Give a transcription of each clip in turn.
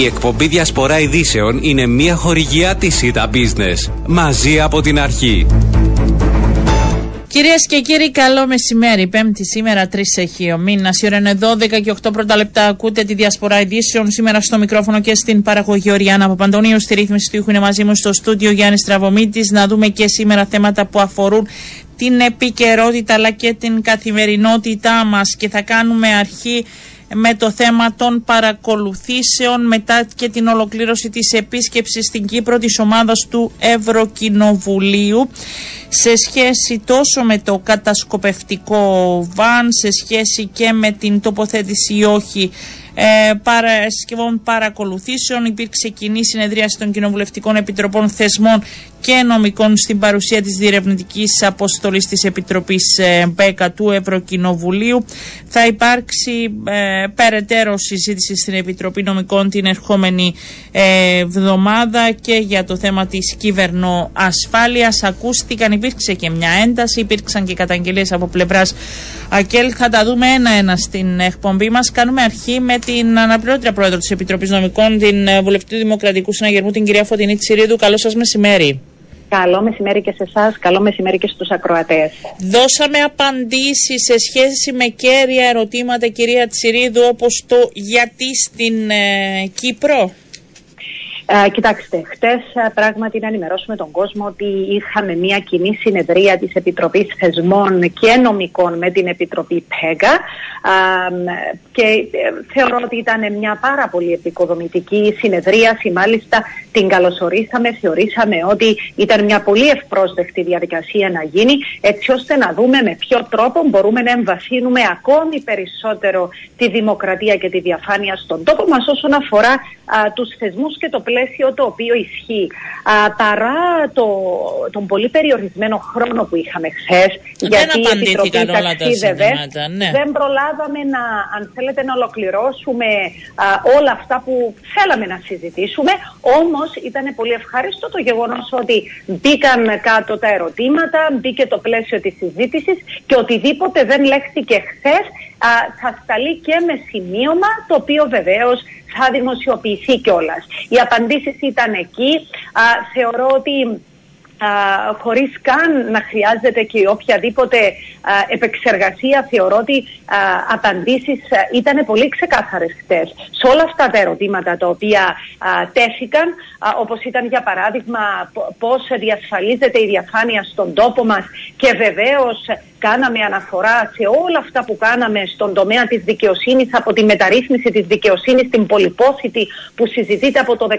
Η εκπομπή Διασπορά Ειδήσεων είναι μια χορηγιά της ΣΥΤΑ Business. Μαζί από την αρχή. Κυρίες και κύριοι, καλό μεσημέρι. Πέμπτη σήμερα, 3 έχει ο μήνας. Η ώρα είναι 12 και 8 πρώτα λεπτά. Ακούτε τη διασπορά ειδήσεων. Σήμερα στο μικρόφωνο και στην παραγωγή Οριάννα Παπαντονίου. Στη ρύθμιση του ήχου είναι μαζί μου στο στούντιο Γιάννης Τραβομίτη. Να δούμε και σήμερα θέματα που αφορούν την επικαιρότητα αλλά και την καθημερινότητά μας. Και θα κάνουμε αρχή με το θέμα των παρακολουθήσεων μετά και την ολοκλήρωση της επίσκεψης στην Κύπρο της ομάδας του Ευρωκοινοβουλίου σε σχέση τόσο με το κατασκοπευτικό βαν, σε σχέση και με την τοποθέτηση ή όχι ε, παρασκευών παρακολουθήσεων. Υπήρξε κοινή συνεδρίαση των Κοινοβουλευτικών Επιτροπών Θεσμών και Νομικών στην παρουσία της διερευνητικής αποστολής της Επιτροπής ε, ΜΠΕΚΑ του Ευρωκοινοβουλίου. Θα υπάρξει ε, περαιτέρω συζήτηση στην Επιτροπή Νομικών την ερχόμενη ε, εβδομάδα και για το θέμα της κυβερνοασφάλειας. Ακούστηκαν, υπήρξε και μια ένταση, υπήρξαν και καταγγελίες από πλευράς ΑΚΕΛ. Θα τα δούμε ένα-ένα στην εκπομπή μας. Κάνουμε αρχή με την αναπληρώτρια πρόεδρο της Επιτροπής Νομικών, την ε, βουλευτή του Δημοκρατικού Συναγερμού, την κυρία Φωτεινή Τσιρίδου. Καλό σας μεσημέρι. Καλό μεσημέρι και σε εσάς, καλό μεσημέρι και στους ακροατές. Δώσαμε απαντήσεις σε σχέση με κέρια ερωτήματα, κυρία Τσιρίδου, όπως το γιατί στην ε, Κύπρο. Ε, κοιτάξτε, χτες πράγματι να ενημερώσουμε τον κόσμο ότι είχαμε μια κοινή συνεδρία της Επιτροπής Θεσμών και Νομικών με την Επιτροπή ΠΕΓΑ και ε, θεωρώ ότι ήταν μια πάρα πολύ επικοδομητική συνεδρίαση. Μάλιστα την καλωσορίσαμε, θεωρήσαμε ότι ήταν μια πολύ ευπρόσδεκτη διαδικασία να γίνει έτσι ώστε να δούμε με ποιο τρόπο μπορούμε να εμβαθύνουμε ακόμη περισσότερο τη δημοκρατία και τη διαφάνεια στον τόπο μας όσον αφορά α, τους θεσμούς και το πλαίσιο το οποίο ισχύει. Α, παρά το, τον πολύ περιορισμένο χρόνο που είχαμε χθες, γιατί η Επιτροπή ταξίδευε, ναι. δεν προλάβαμε να, αν θέλετε, να ολοκληρώσουμε όλα αυτά που θέλαμε να συζητήσουμε. Όμως ήταν πολύ ευχάριστο το γεγονός ότι μπήκαν κάτω τα ερωτήματα, μπήκε το πλαίσιο της συζήτησης και οτιδήποτε δεν λέχθηκε χθες θα σταλεί και με σημείωμα, το οποίο βεβαίως θα δημοσιοποιηθεί κιόλας. Οι απαντήσεις ήταν εκεί. Α, θεωρώ ότι α, χωρίς καν να χρειάζεται και οποιαδήποτε επεξεργασία θεωρώ ότι α, απαντήσεις ήταν πολύ ξεκάθαρες χτες. Σε όλα αυτά τα ερωτήματα τα οποία τέθηκαν, όπως ήταν για παράδειγμα πώς διασφαλίζεται η διαφάνεια στον τόπο μας και βεβαίως κάναμε αναφορά σε όλα αυτά που κάναμε στον τομέα της δικαιοσύνης από τη μεταρρύθμιση της δικαιοσύνης στην πολυπόθητη που συζητείται από το 2017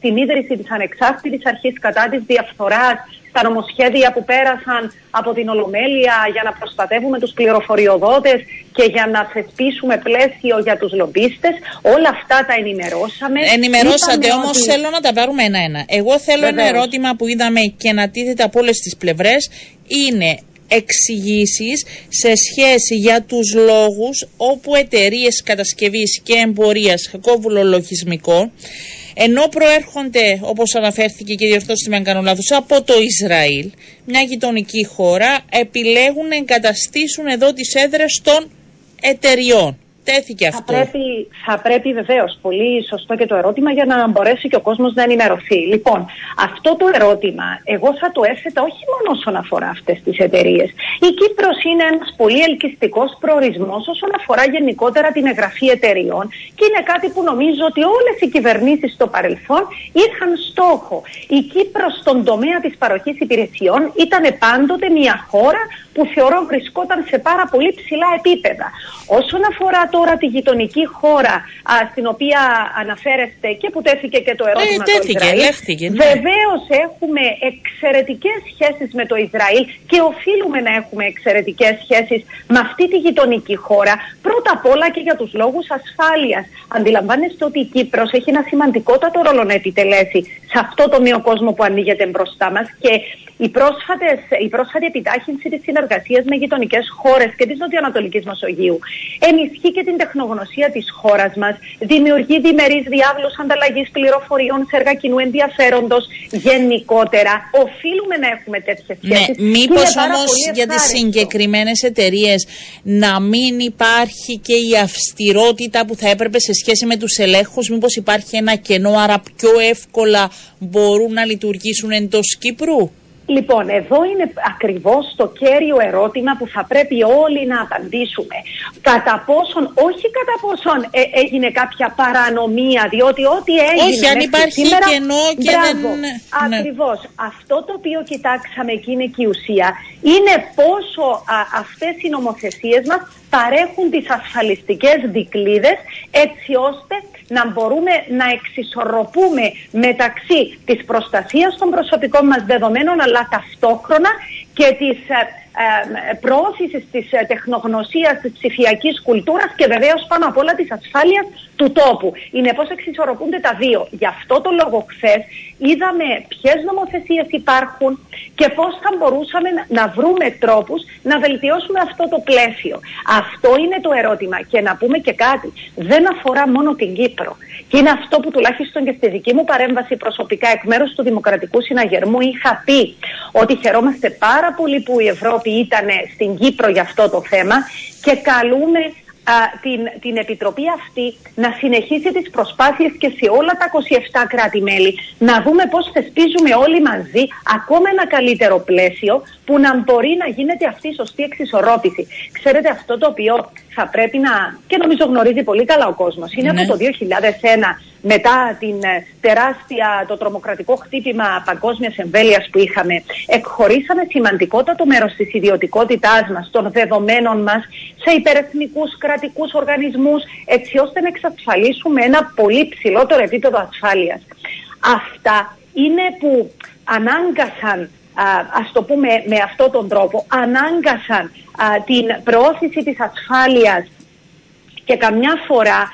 στην ίδρυση της ανεξάρτητης αρχής κατά της διαφθοράς, στα νομοσχέδια που πέρασαν από την Ολομέλεια για να προστατεύουμε τους πληροφοριοδότες και για να θεσπίσουμε πλαίσιο για τους λομπίστες. Όλα αυτά τα ενημερώσαμε. Ενημερώσατε όμως θέλω να τα πάρουμε ένα-ένα. Εγώ θέλω ένα ερώτημα που είδαμε και να τίθεται από όλες τις πλευρές είναι εξηγήσεις σε σχέση για τους λόγους όπου εταιρείες κατασκευής και εμπορίας κακόβουλο λογισμικό ενώ προέρχονται, όπως αναφέρθηκε και διορθώστε με αν κάνω λάθος, από το Ισραήλ, μια γειτονική χώρα, επιλέγουν να εγκαταστήσουν εδώ τις έδρες των εταιριών τέθηκε αυτό. Θα πρέπει, θα πρέπει βεβαίως πολύ σωστό και το ερώτημα για να μπορέσει και ο κόσμος να ενημερωθεί. Λοιπόν, αυτό το ερώτημα εγώ θα το έθετα όχι μόνο όσον αφορά αυτές τις εταιρείες. Η Κύπρος είναι ένας πολύ ελκυστικός προορισμός όσον αφορά γενικότερα την εγγραφή εταιρεών και είναι κάτι που νομίζω ότι όλες οι κυβερνήσεις στο παρελθόν είχαν στόχο. Η Κύπρος στον τομέα της παροχής υπηρεσιών ήταν πάντοτε μια χώρα που θεωρώ βρισκόταν σε πάρα πολύ ψηλά επίπεδα. Όσον αφορά τώρα τη γειτονική χώρα α, στην οποία αναφέρεστε και που τέθηκε και το ερώτημα ε, τέθηκε, Ισραήλ, λέχθηκε, ναι. βεβαίως έχουμε εξαιρετικές σχέσεις με το Ισραήλ και οφείλουμε να έχουμε εξαιρετικές σχέσεις με αυτή τη γειτονική χώρα πρώτα απ' όλα και για τους λόγους ασφάλειας. Αντιλαμβάνεστε ότι η Κύπρος έχει ένα σημαντικότατο ρόλο να επιτελέσει σε αυτό το νέο κόσμο που ανοίγεται μπροστά μας και η, πρόσφατες, η πρόσφατη επιτάχυνση της συνεργασίας με γειτονικές χώρες και της Νοτιοανατολικής Μεσογείου ενισχύει και την τεχνογνωσία της χώρας μας, δημιουργεί διμερείς διάβλους ανταλλαγής πληροφοριών σε έργα κοινού ενδιαφέροντος γενικότερα. Οφείλουμε να έχουμε τέτοιες ναι, σχέσεις. Ναι, μήπως όμως για τις συγκεκριμένες εταιρείες να μην υπάρχει και η αυστηρότητα που θα έπρεπε σε σχέση με τους ελέγχους, μήπως υπάρχει ένα κενό, άρα πιο εύκολα μπορούν να λειτουργήσουν εντός Κύπρου; Λοιπόν, εδώ είναι ακριβώς το κέριο ερώτημα που θα πρέπει όλοι να απαντήσουμε. Κατά πόσον, όχι κατά πόσον ε, έγινε κάποια παρανομία, διότι ό,τι έγινε Όχι, αν υπάρχει σήμερα, κενό και μπράβο, δεν... Ναι. Ακριβώς. Αυτό το οποίο κοιτάξαμε και είναι και η ουσία, είναι πόσο α, αυτές οι νομοθεσίες μας παρέχουν τις ασφαλιστικές δικλίδες έτσι ώστε να μπορούμε να εξισορροπούμε μεταξύ της προστασίας των προσωπικών μας δεδομένων αλλά ταυτόχρονα και της ε, ε, προώθησης της ε, τεχνογνωσίας της ψηφιακής κουλτούρας και βεβαίως πάνω απ' όλα της ασφάλειας του τόπου. Είναι πώς εξισορροπούνται τα δύο. Γι' αυτό το λόγο χθες είδαμε ποιες νομοθεσίες υπάρχουν και πώς θα μπορούσαμε να βρούμε τρόπους να βελτιώσουμε αυτό το πλαίσιο. Αυτό είναι το ερώτημα. Και να πούμε και κάτι. Δεν αφορά μόνο την Κύπρο. Και είναι αυτό που τουλάχιστον και στη δική μου παρέμβαση προσωπικά εκ μέρους του Δημοκρατικού Συναγερμού είχα πει ότι χαιρόμαστε πάρα πολύ που η Ευρώπη ήταν στην Κύπρο για αυτό το θέμα και καλούμε την, την Επιτροπή αυτή να συνεχίσει τις προσπάθειες και σε όλα τα 27 κράτη-μέλη να δούμε πώς θεσπίζουμε όλοι μαζί ακόμα ένα καλύτερο πλαίσιο που να μπορεί να γίνεται αυτή η σωστή εξισορρόπηση. Ξέρετε αυτό το οποίο θα πρέπει να, και νομίζω γνωρίζει πολύ καλά ο κόσμος, είναι από ναι. το 2001 μετά την ε, τεράστια, το τρομοκρατικό χτύπημα παγκόσμιας εμβέλειας που είχαμε, εκχωρήσαμε σημαντικότατο μέρος της ιδιωτικότητάς μας, των δεδομένων μας, σε υπερεθνικούς κρατικούς οργανισμούς, έτσι ώστε να εξασφαλίσουμε ένα πολύ ψηλότερο επίπεδο ασφάλειας. Αυτά είναι που ανάγκασαν ας το πούμε με αυτόν τον τρόπο, ανάγκασαν την προώθηση της ασφάλειας και καμιά φορά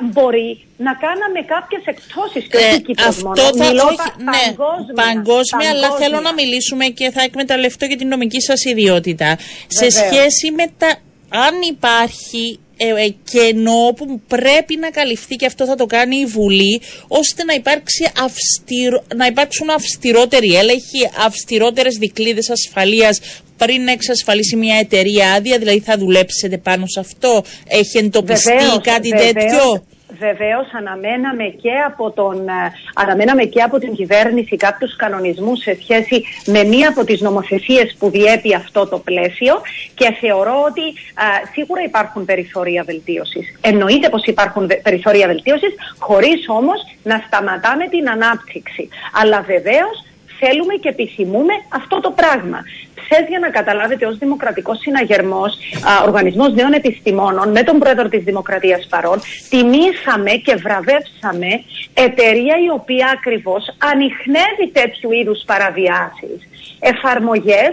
μπορεί να κάναμε κάποιες εκτόσει και όχι ε, αυτό θα, Μιλώ όχι, ναι, παγκόσμια, παγκόσμια, αλλά θέλω να μιλήσουμε και θα εκμεταλλευτώ και την νομική σας ιδιότητα. Σε σχέση με τα. Αν υπάρχει ε, ε, κενό που πρέπει να καλυφθεί και αυτό θα το κάνει η Βουλή ώστε να, υπάρξει αυστηρο, να υπάρξουν αυστηρότεροι έλεγχοι, αυστηρότερες δικλείδες ασφαλείας πριν να εξασφαλίσει μια εταιρεία άδεια, δηλαδή θα δουλέψετε πάνω σε αυτό, έχει εντοπιστεί κάτι τέτοιο; Βεβαίω, αναμέναμε και, από τον, ε, αναμέναμε και από την κυβέρνηση κάποιους κανονισμούς σε σχέση με μία από τις νομοθεσίες που διέπει αυτό το πλαίσιο και θεωρώ ότι ε, σίγουρα υπάρχουν περιθώρια βελτίωσης. Εννοείται πως υπάρχουν περιθώρια βελτίωσης, χωρίς όμως να σταματάμε την ανάπτυξη. Αλλά βεβαίως θέλουμε και επιθυμούμε αυτό το πράγμα. Χθε, για να καταλάβετε, ως Δημοκρατικός Συναγερμός, Οργανισμός Νέων Επιστημόνων, με τον Πρόεδρο της Δημοκρατίας παρόν, τιμήσαμε και βραβεύσαμε εταιρεία η οποία ακριβώς ανοιχνεύει τέτοιου είδους παραβιάσεις. Εφαρμογές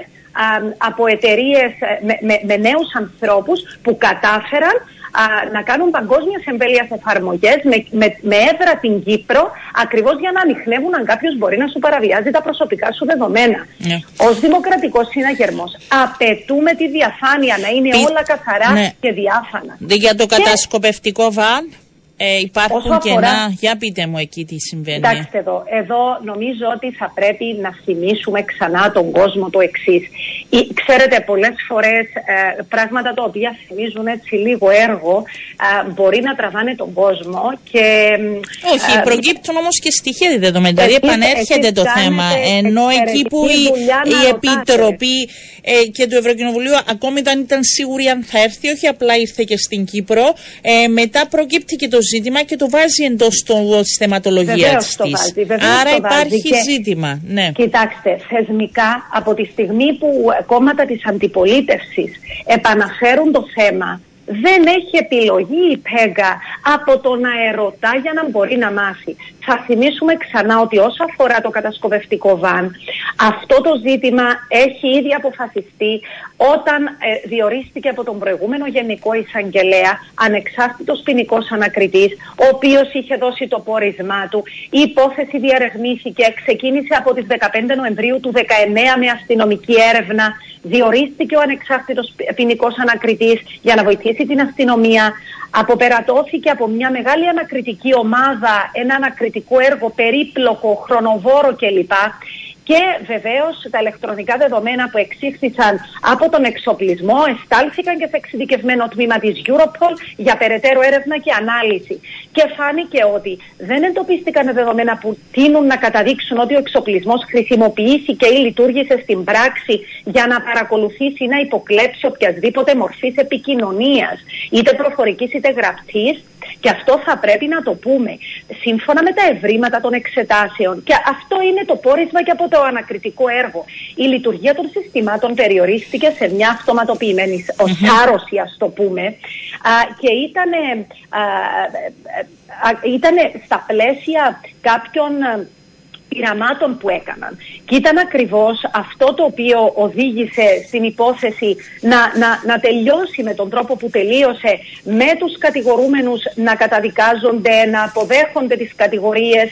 από εταιρείες με, με, με νέους ανθρώπους που κατάφεραν να κάνουν παγκόσμια εμβέλειας εφαρμογές με, με, με έδρα την Κύπρο, ακριβώς για να ανοιχνεύουν αν κάποιος μπορεί να σου παραβιάζει τα προσωπικά σου δεδομένα. Ναι. Ω δημοκρατικός συναγερμός, απαιτούμε τη διαφάνεια να είναι όλα καθαρά ναι. και διάφανα. Για το κατασκοπευτικό βαν. Ε, υπάρχουν Όσο κενά. Για πείτε μου εκεί τι συμβαίνει. Κοιτάξτε εδώ. Εδώ νομίζω ότι θα πρέπει να θυμίσουμε ξανά τον κόσμο το εξής. Ξέρετε, πολλές φορές ε, πράγματα τα οποία θυμίζουν έτσι λίγο έργο ε, μπορεί να τραβάνε τον κόσμο και... Όχι, ε, προκύπτουν όμως και στοιχεία δεδομένα. Δηλαδή επανέρχεται το θέμα. Ενώ εκεί που η, η Επιτροπή ε, και του Ευρωκοινοβουλίου ακόμη δεν ήταν σίγουρη αν θα έρθει, όχι απλά ήρθε και στην Κύπρο, ε, μετά προκύπτει και το ζήτημα και το βάζει εντός τη θεματολογία της. Άρα υπάρχει ζήτημα. Ναι. Κοιτάξτε, θεσμικά από τη στιγμή που κόμματα της αντιπολίτευσης επαναφέρουν το θέμα δεν έχει επιλογή η ΠΕΓΑ από το να ερωτά για να μπορεί να μάθει. Θα θυμίσουμε ξανά ότι όσο αφορά το κατασκοπευτικό βαν, αυτό το ζήτημα έχει ήδη αποφασιστεί όταν ε, διορίστηκε από τον προηγούμενο Γενικό Εισαγγελέα, ανεξάρτητος ποινικός ανακριτής, ο οποίος είχε δώσει το πόρισμά του. Η υπόθεση διαρευνήθηκε, ξεκίνησε από τις 15 Νοεμβρίου του 19 με αστυνομική έρευνα, διορίστηκε ο ανεξάρτητος ποινικός ανακριτής για να βοηθήσει την αστυνομία αποπερατώθηκε από μια μεγάλη ανακριτική ομάδα, ένα ανακριτικό έργο περίπλοκο, χρονοβόρο κλπ. Και βεβαίως τα ηλεκτρονικά δεδομένα που εξήχθησαν από τον εξοπλισμό εστάλθηκαν και σε εξειδικευμένο τμήμα της Europol για περαιτέρω έρευνα και ανάλυση. Και φάνηκε ότι δεν εντοπίστηκαν δεδομένα που τείνουν να καταδείξουν ότι ο εξοπλισμός χρησιμοποιήθηκε ή λειτουργήσε στην πράξη για να παρακολουθήσει ή να υποκλέψει οποιασδήποτε μορφής επικοινωνίας, είτε προφορικής είτε γραπτής, και αυτό θα πρέπει να το πούμε σύμφωνα με τα ευρήματα των εξετάσεων. Και αυτό είναι το πόρισμα και από το ανακριτικό έργο. Η λειτουργία των συστημάτων περιορίστηκε σε μια αυτοματοποιημένη οσάρωση, ας το πούμε, και ήταν, ήταν στα πλαίσια κάποιων πειραμάτων που έκαναν. Και ήταν ακριβώς αυτό το οποίο οδήγησε στην υπόθεση να, να, να τελειώσει με τον τρόπο που τελείωσε με τους κατηγορούμενους να καταδικάζονται, να αποδέχονται τις κατηγορίες,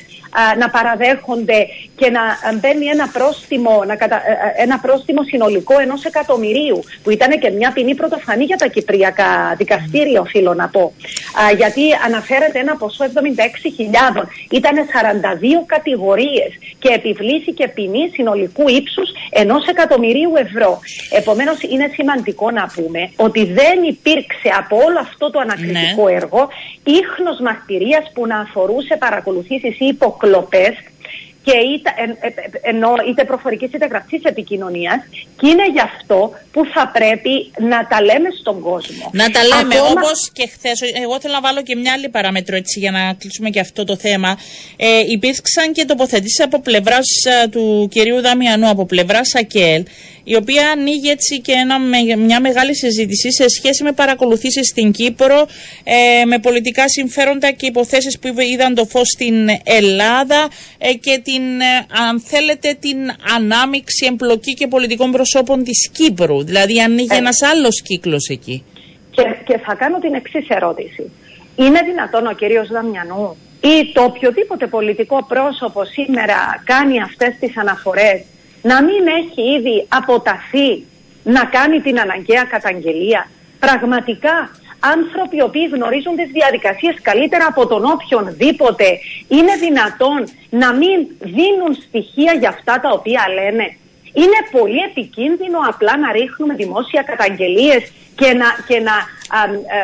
να παραδέχονται και να μπαίνει ένα πρόστιμο, να κατα, ένα πρόστιμο συνολικό ενός εκατομμυρίου που ήταν και μια ποινή πρωτοφανή για τα κυπριακά δικαστήρια οφείλω να πω. γιατί αναφέρεται ένα ποσό 76.000. Ήταν 42 κατηγορίες και επιβλήθηκε ποινή συνολικού ύψους ενός εκατομμυρίου ευρώ. Επομένως, είναι σημαντικό να πούμε ότι δεν υπήρξε από όλο αυτό το ανακριτικό ναι. έργο ίχνος μαρτυρίας που να αφορούσε παρακολουθήσεις ή υποκλοπές και είτε, ε, ε, ενώ είτε προφορικής είτε γραπτής επικοινωνίας και είναι γι' αυτό που θα πρέπει να τα λέμε στον κόσμο. Να τα λέμε Ακόμα... όπως και χθες. Εγώ θέλω να βάλω και μια άλλη παράμετρο έτσι για να κλείσουμε και αυτό το θέμα. Ε, υπήρξαν και τοποθετήσεις από πλευράς ε, του κυρίου Δαμιανού, από πλευράς ΑΚΕΛ η οποία ανοίγει έτσι και ένα, μια μεγάλη συζήτηση σε σχέση με παρακολουθήσεις στην Κύπρο, ε, με πολιτικά συμφέροντα και υποθέσεις που είδαν το φως στην Ελλάδα ε, και την, ε, αν θέλετε, την ανάμειξη, εμπλοκή και πολιτικών προσώπων της Κύπρου. Δηλαδή ανοίγει ε. ένας άλλος κύκλος εκεί. Και, και θα κάνω την εξής ερώτηση. Είναι δυνατόν ο κύριος Δαμιανού ή το οποιοδήποτε πολιτικό πρόσωπο σήμερα κάνει αυτές τις αναφορές να μην έχει ήδη αποταθεί να κάνει την αναγκαία καταγγελία; Πραγματικά άνθρωποι οι οποίοι γνωρίζουν τις διαδικασίες καλύτερα από τον οποιονδήποτε είναι δυνατόν να μην δίνουν στοιχεία για αυτά τα οποία λένε. Είναι πολύ επικίνδυνο απλά να ρίχνουμε δημόσια καταγγελίες και να, και να α, ε,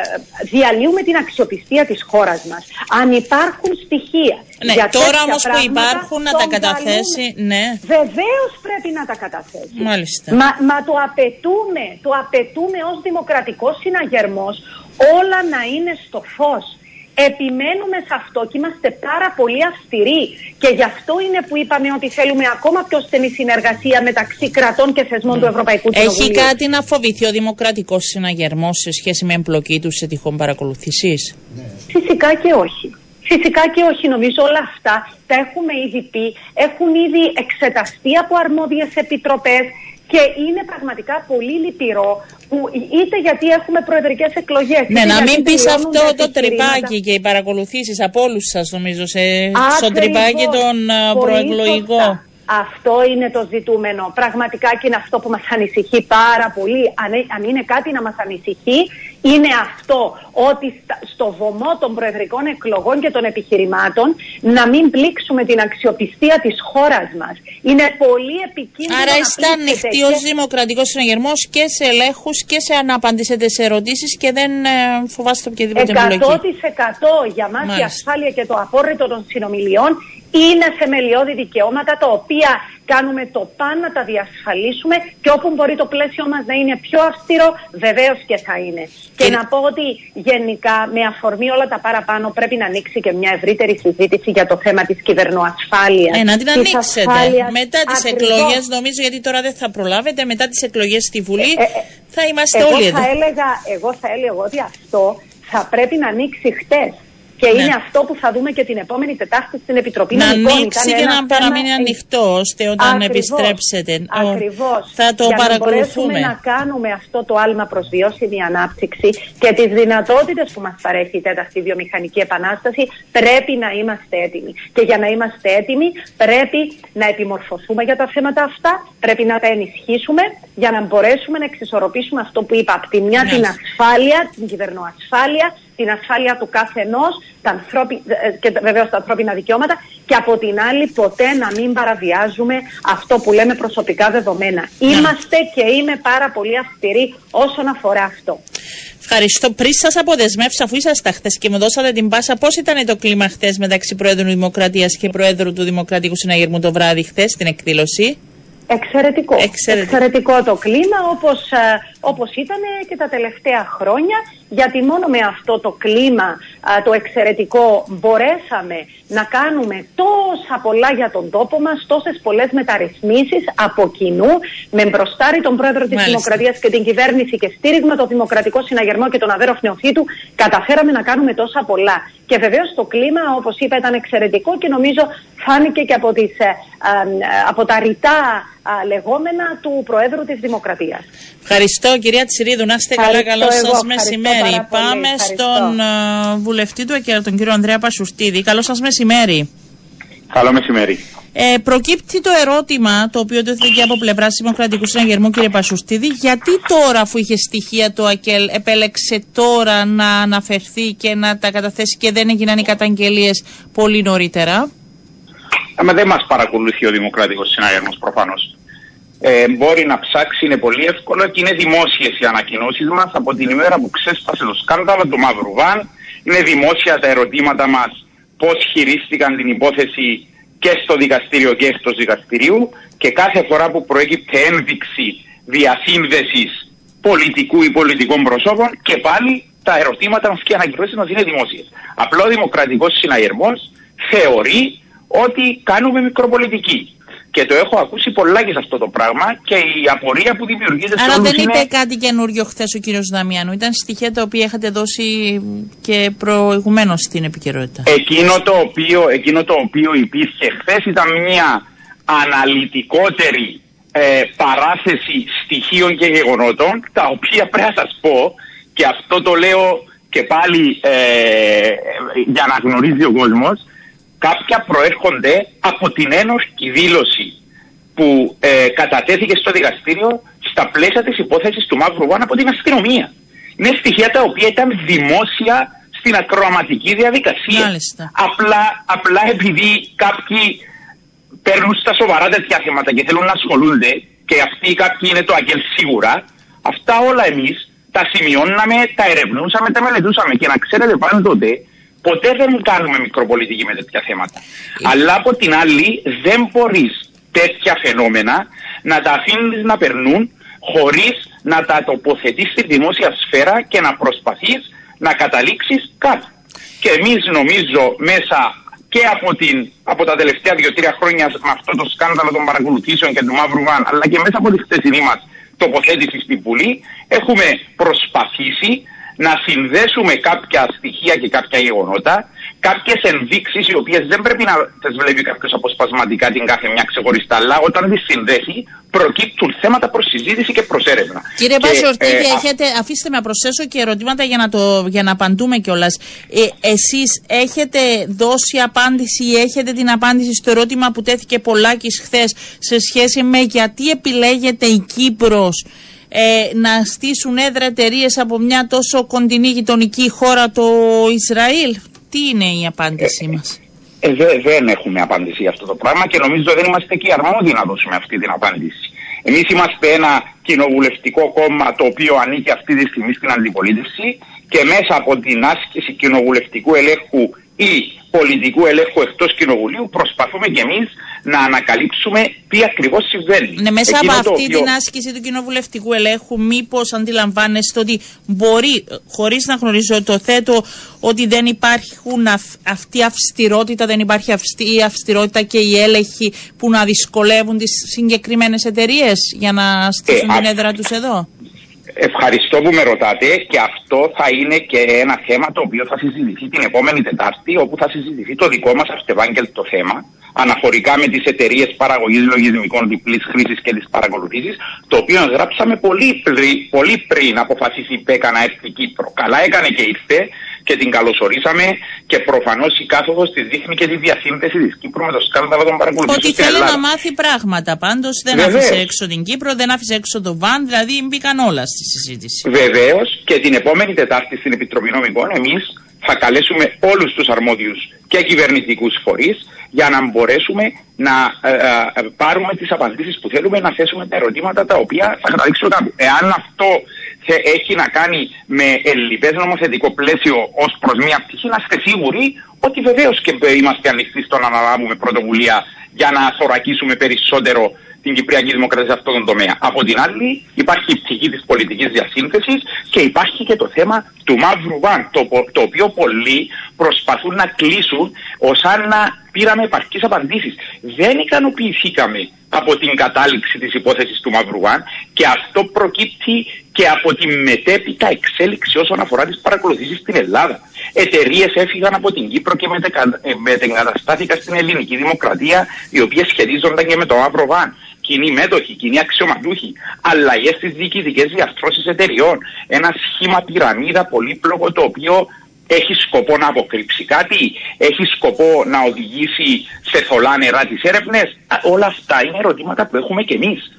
διαλύουμε την αξιοπιστία της χώρας μας. Αν υπάρχουν στοιχεία ναι, για τώρα όμως που υπάρχουν να τα καταθέσει, ναι. Βεβαίως πρέπει να τα καταθέσει. Μάλιστα. Μα, μα το απαιτούμε, το απαιτούμε ως δημοκρατικός συναγερμός όλα να είναι στο φως. Επιμένουμε σε αυτό και είμαστε πάρα πολύ αυστηροί. Και γι' αυτό είναι που είπαμε ότι θέλουμε ακόμα πιο στενή συνεργασία μεταξύ κρατών και θεσμών του Ευρωπαϊκού Κοινοβουλίου. Έχει κάτι να φοβηθεί ο δημοκρατικός συναγερμός σε σχέση με εμπλοκή του σε τυχόν παρακολουθήσεις; Φυσικά και όχι. Φυσικά και όχι. Νομίζω όλα αυτά τα έχουμε ήδη πει, έχουν ήδη εξεταστεί από αρμόδιες επιτροπές και είναι πραγματικά πολύ λυπηρό που είτε γιατί έχουμε προεδρικές εκλογές. Ναι, να μην πεις αυτό το τρυπάκι και οι παρακολουθήσεις από όλους σας, νομίζω, σε, στο τρυπάκι των προεκλογικών. Αυτό είναι το ζητούμενο. Πραγματικά και είναι αυτό που μας ανησυχεί πάρα πολύ. Αν, αν είναι κάτι να μας ανησυχεί, είναι αυτό ότι στο βωμό των προεδρικών εκλογών και των επιχειρημάτων να μην πλήξουμε την αξιοπιστία της χώρας μας. Είναι πολύ επικίνδυνο Άρα είστε ανοιχτοί ως δημοκρατικός συναγερμός και σε ελέγχους και σε αναπαντήσετε σε ερωτήσεις και δεν ε, φοβάστε οποιαδήποτε εμπλοκή. 100% για μας η ασφάλεια και το απόρριτο των συνομιλιών είναι θεμελιώδη δικαιώματα τα οποία κάνουμε το παν να τα διασφαλίσουμε και όπου μπορεί το πλαίσιο μας να είναι πιο αυστηρό βεβαίως και θα είναι. Και, να πω ότι γενικά με αφορμή όλα τα παραπάνω πρέπει να ανοίξει και μια ευρύτερη συζήτηση για το θέμα της κυβερνοασφάλειας. Ε, να την ανοίξετε. Μετά τις εκλογές νομίζω γιατί τώρα δεν θα προλάβετε μετά τις εκλογές στη Βουλή ε, ε, θα είμαστε εγώ όλοι θα εδώ. Έλεγα, εγώ θα έλεγα ότι αυτό θα πρέπει να ανοίξει χτες Και είναι αυτό που θα δούμε και την επόμενη Τετάρτη στην Επιτροπή να Νομικών. ανοίξει και να παραμείνει ανοιχτό ώστε όταν Ακριβώς, επιστρέψετε. Ακριβώς. Θα το Για παρακολουθούμε. Να μπορέσουμε να κάνουμε αυτό το άλμα προς βιώσιμη ανάπτυξη και τις δυνατότητες που μας παρέχει η τέταρτη βιομηχανική επανάσταση πρέπει να είμαστε έτοιμοι. Και για να είμαστε έτοιμοι πρέπει να επιμορφωθούμε για τα θέματα αυτά, πρέπει να τα ενισχύσουμε για να μπορέσουμε να εξισορροπήσουμε αυτό που είπα. Από τη μια Ναι. την ασφάλεια, την κυβερνοασφάλεια, την ασφάλεια του κάθε ενός τα ανθρώπι... ε, και βεβαίως τα ανθρώπινα δικαιώματα και από την άλλη ποτέ να μην παραβιάζουμε αυτό που λέμε προσωπικά δεδομένα. Είμαστε και είμαι πάρα πολύ αυστηρή όσον αφορά αυτό. Ευχαριστώ. Πριν σας αποδεσμεύσω, αφού ήσασταν χθε και μου δώσατε την πάσα, πώς ήταν το κλίμα χθε μεταξύ Προέδρου Δημοκρατίας και Προέδρου του Δημοκρατικού Συναγερμού το βράδυ χθε στην εκδήλωση; Εξαιρετικό. Εξαιρετικό. το κλίμα όπως, ε, όπως ήταν και τα τελευταία χρόνια γιατί μόνο με αυτό το κλίμα ε, το εξαιρετικό μπορέσαμε να κάνουμε τόσα πολλά για τον τόπο μας, τόσες πολλές μεταρρυθμίσεις από κοινού με μπροστάρι τον πρόεδρο της Μάλιστα. Δημοκρατίας και την κυβέρνηση και στήριγμα το Δημοκρατικό Συναγερμό και τον Αβέροφ Νεοφύτου καταφέραμε να κάνουμε τόσα πολλά. Και βεβαίως το κλίμα όπως είπα ήταν εξαιρετικό και νομίζω φάνηκε και από, τις, ε, ε, από τα ρητά α, λεγόμενα του Προέδρου της Δημοκρατίας. Ευχαριστώ κυρία Τσιρίδου. Να είστε καλά. Ευχαριστώ Καλό εγώ, σας ευχαριστώ μεσημέρι. πάρα πολύ, Πάμε ευχαριστώ. στον ε, βουλευτή του ΕΚΕΛ, τον κύριο Ανδρέα Πασουστίδη. Καλό σας μεσημέρι. Καλό μεσημέρι. Ε, προκύπτει το ερώτημα, το οποίο τίθεται και από πλευρά Δημοκρατικού Συναγερμού, κύριε Πασουστίδη, γιατί τώρα, αφού είχε στοιχεία το ΑΚΕΛ, επέλεξε τώρα να αναφερθεί και να τα καταθέσει και δεν έγιναν οι καταγγελίες πολύ νωρίτερα; Αλλά δεν μας παρακολουθεί ο Δημοκρατικός Συναγερμός προφανώς. Ε, μπορεί να ψάξει, είναι πολύ εύκολο και είναι δημόσιες οι ανακοινώσεις μας από την ημέρα που ξέσπασε το σκάνδαλο του Μαύρου Βαν. Είναι δημόσια τα ερωτήματα μας πώς χειρίστηκαν την υπόθεση και στο δικαστήριο και εκτός δικαστηρίου και κάθε φορά που προέκυπτε ένδειξη διασύνδεσης πολιτικού ή πολιτικών προσώπων και πάλι τα ερωτήματα μας και οι ανακοινώσεις μας είναι δημόσιες. Απλά ο Δημοκρατικός Συναγερμός θεωρεί ότι κάνουμε μικροπολιτική. Και το έχω ακούσει πολλά και σε αυτό το πράγμα και η απορία που δημιουργείται σε Άρα όλους δεν είναι... είπε κάτι καινούριο χθες ο κύριος Δαμιανού. Ήταν στοιχεία τα οποία είχατε δώσει και προηγουμένως στην επικαιρότητα. Εκείνο το οποίο, εκείνο το οποίο υπήρχε χθες ήταν μια αναλυτικότερη ε, παράθεση στοιχείων και γεγονότων τα οποία πρέπει να σας πω και αυτό το λέω και πάλι ε, για να γνωρίζει ο κόσμος κάποια προέρχονται από την ένοχη δήλωση που ε, κατατέθηκε στο δικαστήριο στα πλαίσια της υπόθεσης του Μαύρου Βάν από την αστυνομία. Είναι στοιχεία τα οποία ήταν δημόσια στην ακροαματική διαδικασία. Μάλιστα. Απλά, απλά επειδή κάποιοι παίρνουν στα σοβαρά τέτοια θέματα και θέλουν να ασχολούνται και αυτοί κάποιοι είναι το αγγέλ σίγουρα, αυτά όλα εμείς τα σημειώναμε, τα ερευνούσαμε, τα μελετούσαμε και να ξέρετε πάντοτε ποτέ δεν κάνουμε μικροπολιτική με τέτοια θέματα. Αλλά από την άλλη δεν μπορείς τέτοια φαινόμενα να τα αφήνεις να περνούν χωρίς να τα τοποθετείς στη δημόσια σφαίρα και να προσπαθείς να καταλήξεις κάτω. Και εμείς νομίζω μέσα και από, την, από τα τελευταία δύο-τρία χρόνια με αυτό το σκάνδαλο των παρακολουθήσεων και του Μαύρου Βαν, αλλά και μέσα από τη χθεσινή μας τοποθέτησης στην Βουλή, έχουμε προσπαθήσει να συνδέσουμε κάποια στοιχεία και κάποια γεγονότα, κάποιες ενδείξεις οι οποίες δεν πρέπει να τις βλέπει κάποιος αποσπασματικά την κάθε μια ξεχωριστά, αλλά όταν τις συνδέσει προκύπτουν θέματα προς συζήτηση και προς έρευνα. Κύριε Και, Πασορτίδη, ε, έχετε, αφήστε με να προσθέσω και ερωτήματα για να, το, για να απαντούμε κιόλας. Ε, εσείς έχετε δώσει απάντηση ή έχετε την απάντηση στο ερώτημα που τέθηκε πολλάκις χθες σε σχέση με γιατί επιλέγεται η Κύπρος ε, να στήσουν έδρα εταιρείες από μια τόσο κοντινή γειτονική χώρα το Ισραήλ. Τι είναι η απάντησή μας; Ε, δε- δεν έχουμε απάντηση για αυτό το πράγμα και νομίζω δεν είμαστε και οι αρμόδιοι να δώσουμε αυτή την απάντηση. Εμείς είμαστε ένα κοινοβουλευτικό κόμμα το οποίο ανήκει αυτή τη στιγμή στην αντιπολίτευση και μέσα από την άσκηση κοινοβουλευτικού ελέγχου ή πολιτικού ελέγχου εκτός κοινοβουλίου προσπαθούμε και εμείς να ανακαλύψουμε τι ακριβώς συμβαίνει. Ναι, μέσα Εκείνο από το αυτή οποίο- την άσκηση του κοινοβουλευτικού ελέγχου, μήπως αντιλαμβάνεστε ότι μπορεί, χωρίς να γνωρίζω το θέτω, ότι δεν υπάρχουν αυ- αυτή η αυστηρότητα, δεν υπάρχει αυτή η αυστηρότητα και οι έλεγχοι που να δυσκολεύουν τις συγκεκριμένες εταιρείες για να στήσουν Ε, την α- έδρα τους εδώ; Ευχαριστώ που με ρωτάτε και αυτό θα είναι και ένα θέμα το οποίο θα συζητηθεί την επόμενη Τετάρτη όπου θα συζητηθεί το δικό μας Αρτεβάγγελ το θέμα αναφορικά με τις εταιρείες παραγωγής λογισμικών διπλής χρήσης και τις παρακολουθήσεις το οποίο γράψαμε πολύ, πολύ πριν αποφασίσει η ΠΕΚΑ να έρθει Κύπρο. Καλά έκανε και ήρθε και την καλωσορίσαμε και προφανώς η κάθοδος τη δείχνει και τη διασύνδεση της Κύπρου με το σκάνδαλο των παρακολουθήσεων. Ότι θέλει να μάθει πράγματα πάντως. Δεν Βεβαίως. άφησε έξω την Κύπρο, δεν άφησε έξω το ΒΑΝ, δηλαδή μπήκαν όλα στη συζήτηση. Βεβαίως και την επόμενη Τετάρτη στην Επιτροπή Νομικών εμείς θα καλέσουμε όλους τους αρμόδιους και κυβερνητικούς φορείς για να μπορέσουμε να ε, ε, πάρουμε τις απαντήσεις που θέλουμε να θέσουμε τα ερωτήματα τα οποία θα καταδείξουν κάπου. Εάν αυτό έχει να κάνει με ελληνικέ νομοθετικό πλαίσιο ως προς μια πτυχή, να είστε σίγουροι ότι βεβαίως και είμαστε ανοιχτοί στο να αναλάβουμε πρωτοβουλία για να θωρακίσουμε περισσότερο την Κυπριακή Δημοκρατία σε αυτόν τον τομέα. Από την άλλη, υπάρχει η πτυχή της πολιτικής διασύνθεσης και υπάρχει και το θέμα του μαύρου βαν, το, το οποίο πολλοί προσπαθούν να κλείσουν ως αν να πήραμε επαρκείς απαντήσεις. Δεν ικανοποιηθήκαμε από την κατάληξη της υπόθεσης του μαύρου βαν και αυτό προκύπτει και από τη μετέπειτα εξέλιξη όσον αφορά τις παρακολουθήσεις στην Ελλάδα. Εταιρείες έφυγαν από την Κύπρο και μετεγκαταστάθηκαν στην ελληνική δημοκρατία, οι οποίες σχετίζονταν και με το μαύρο βαν κοινοί μέτοχοι, κοινοί αξιωματούχοι, αλλαγές στις διοικητικές διαστρώσεις εταιριών. Ένα σχήμα πυραμίδα πολύπλοκο το οποίο έχει σκοπό να αποκρύψει κάτι, έχει σκοπό να οδηγήσει σε θολά νερά τις έρευνες; Όλα αυτά είναι ερωτήματα που έχουμε κι εμείς.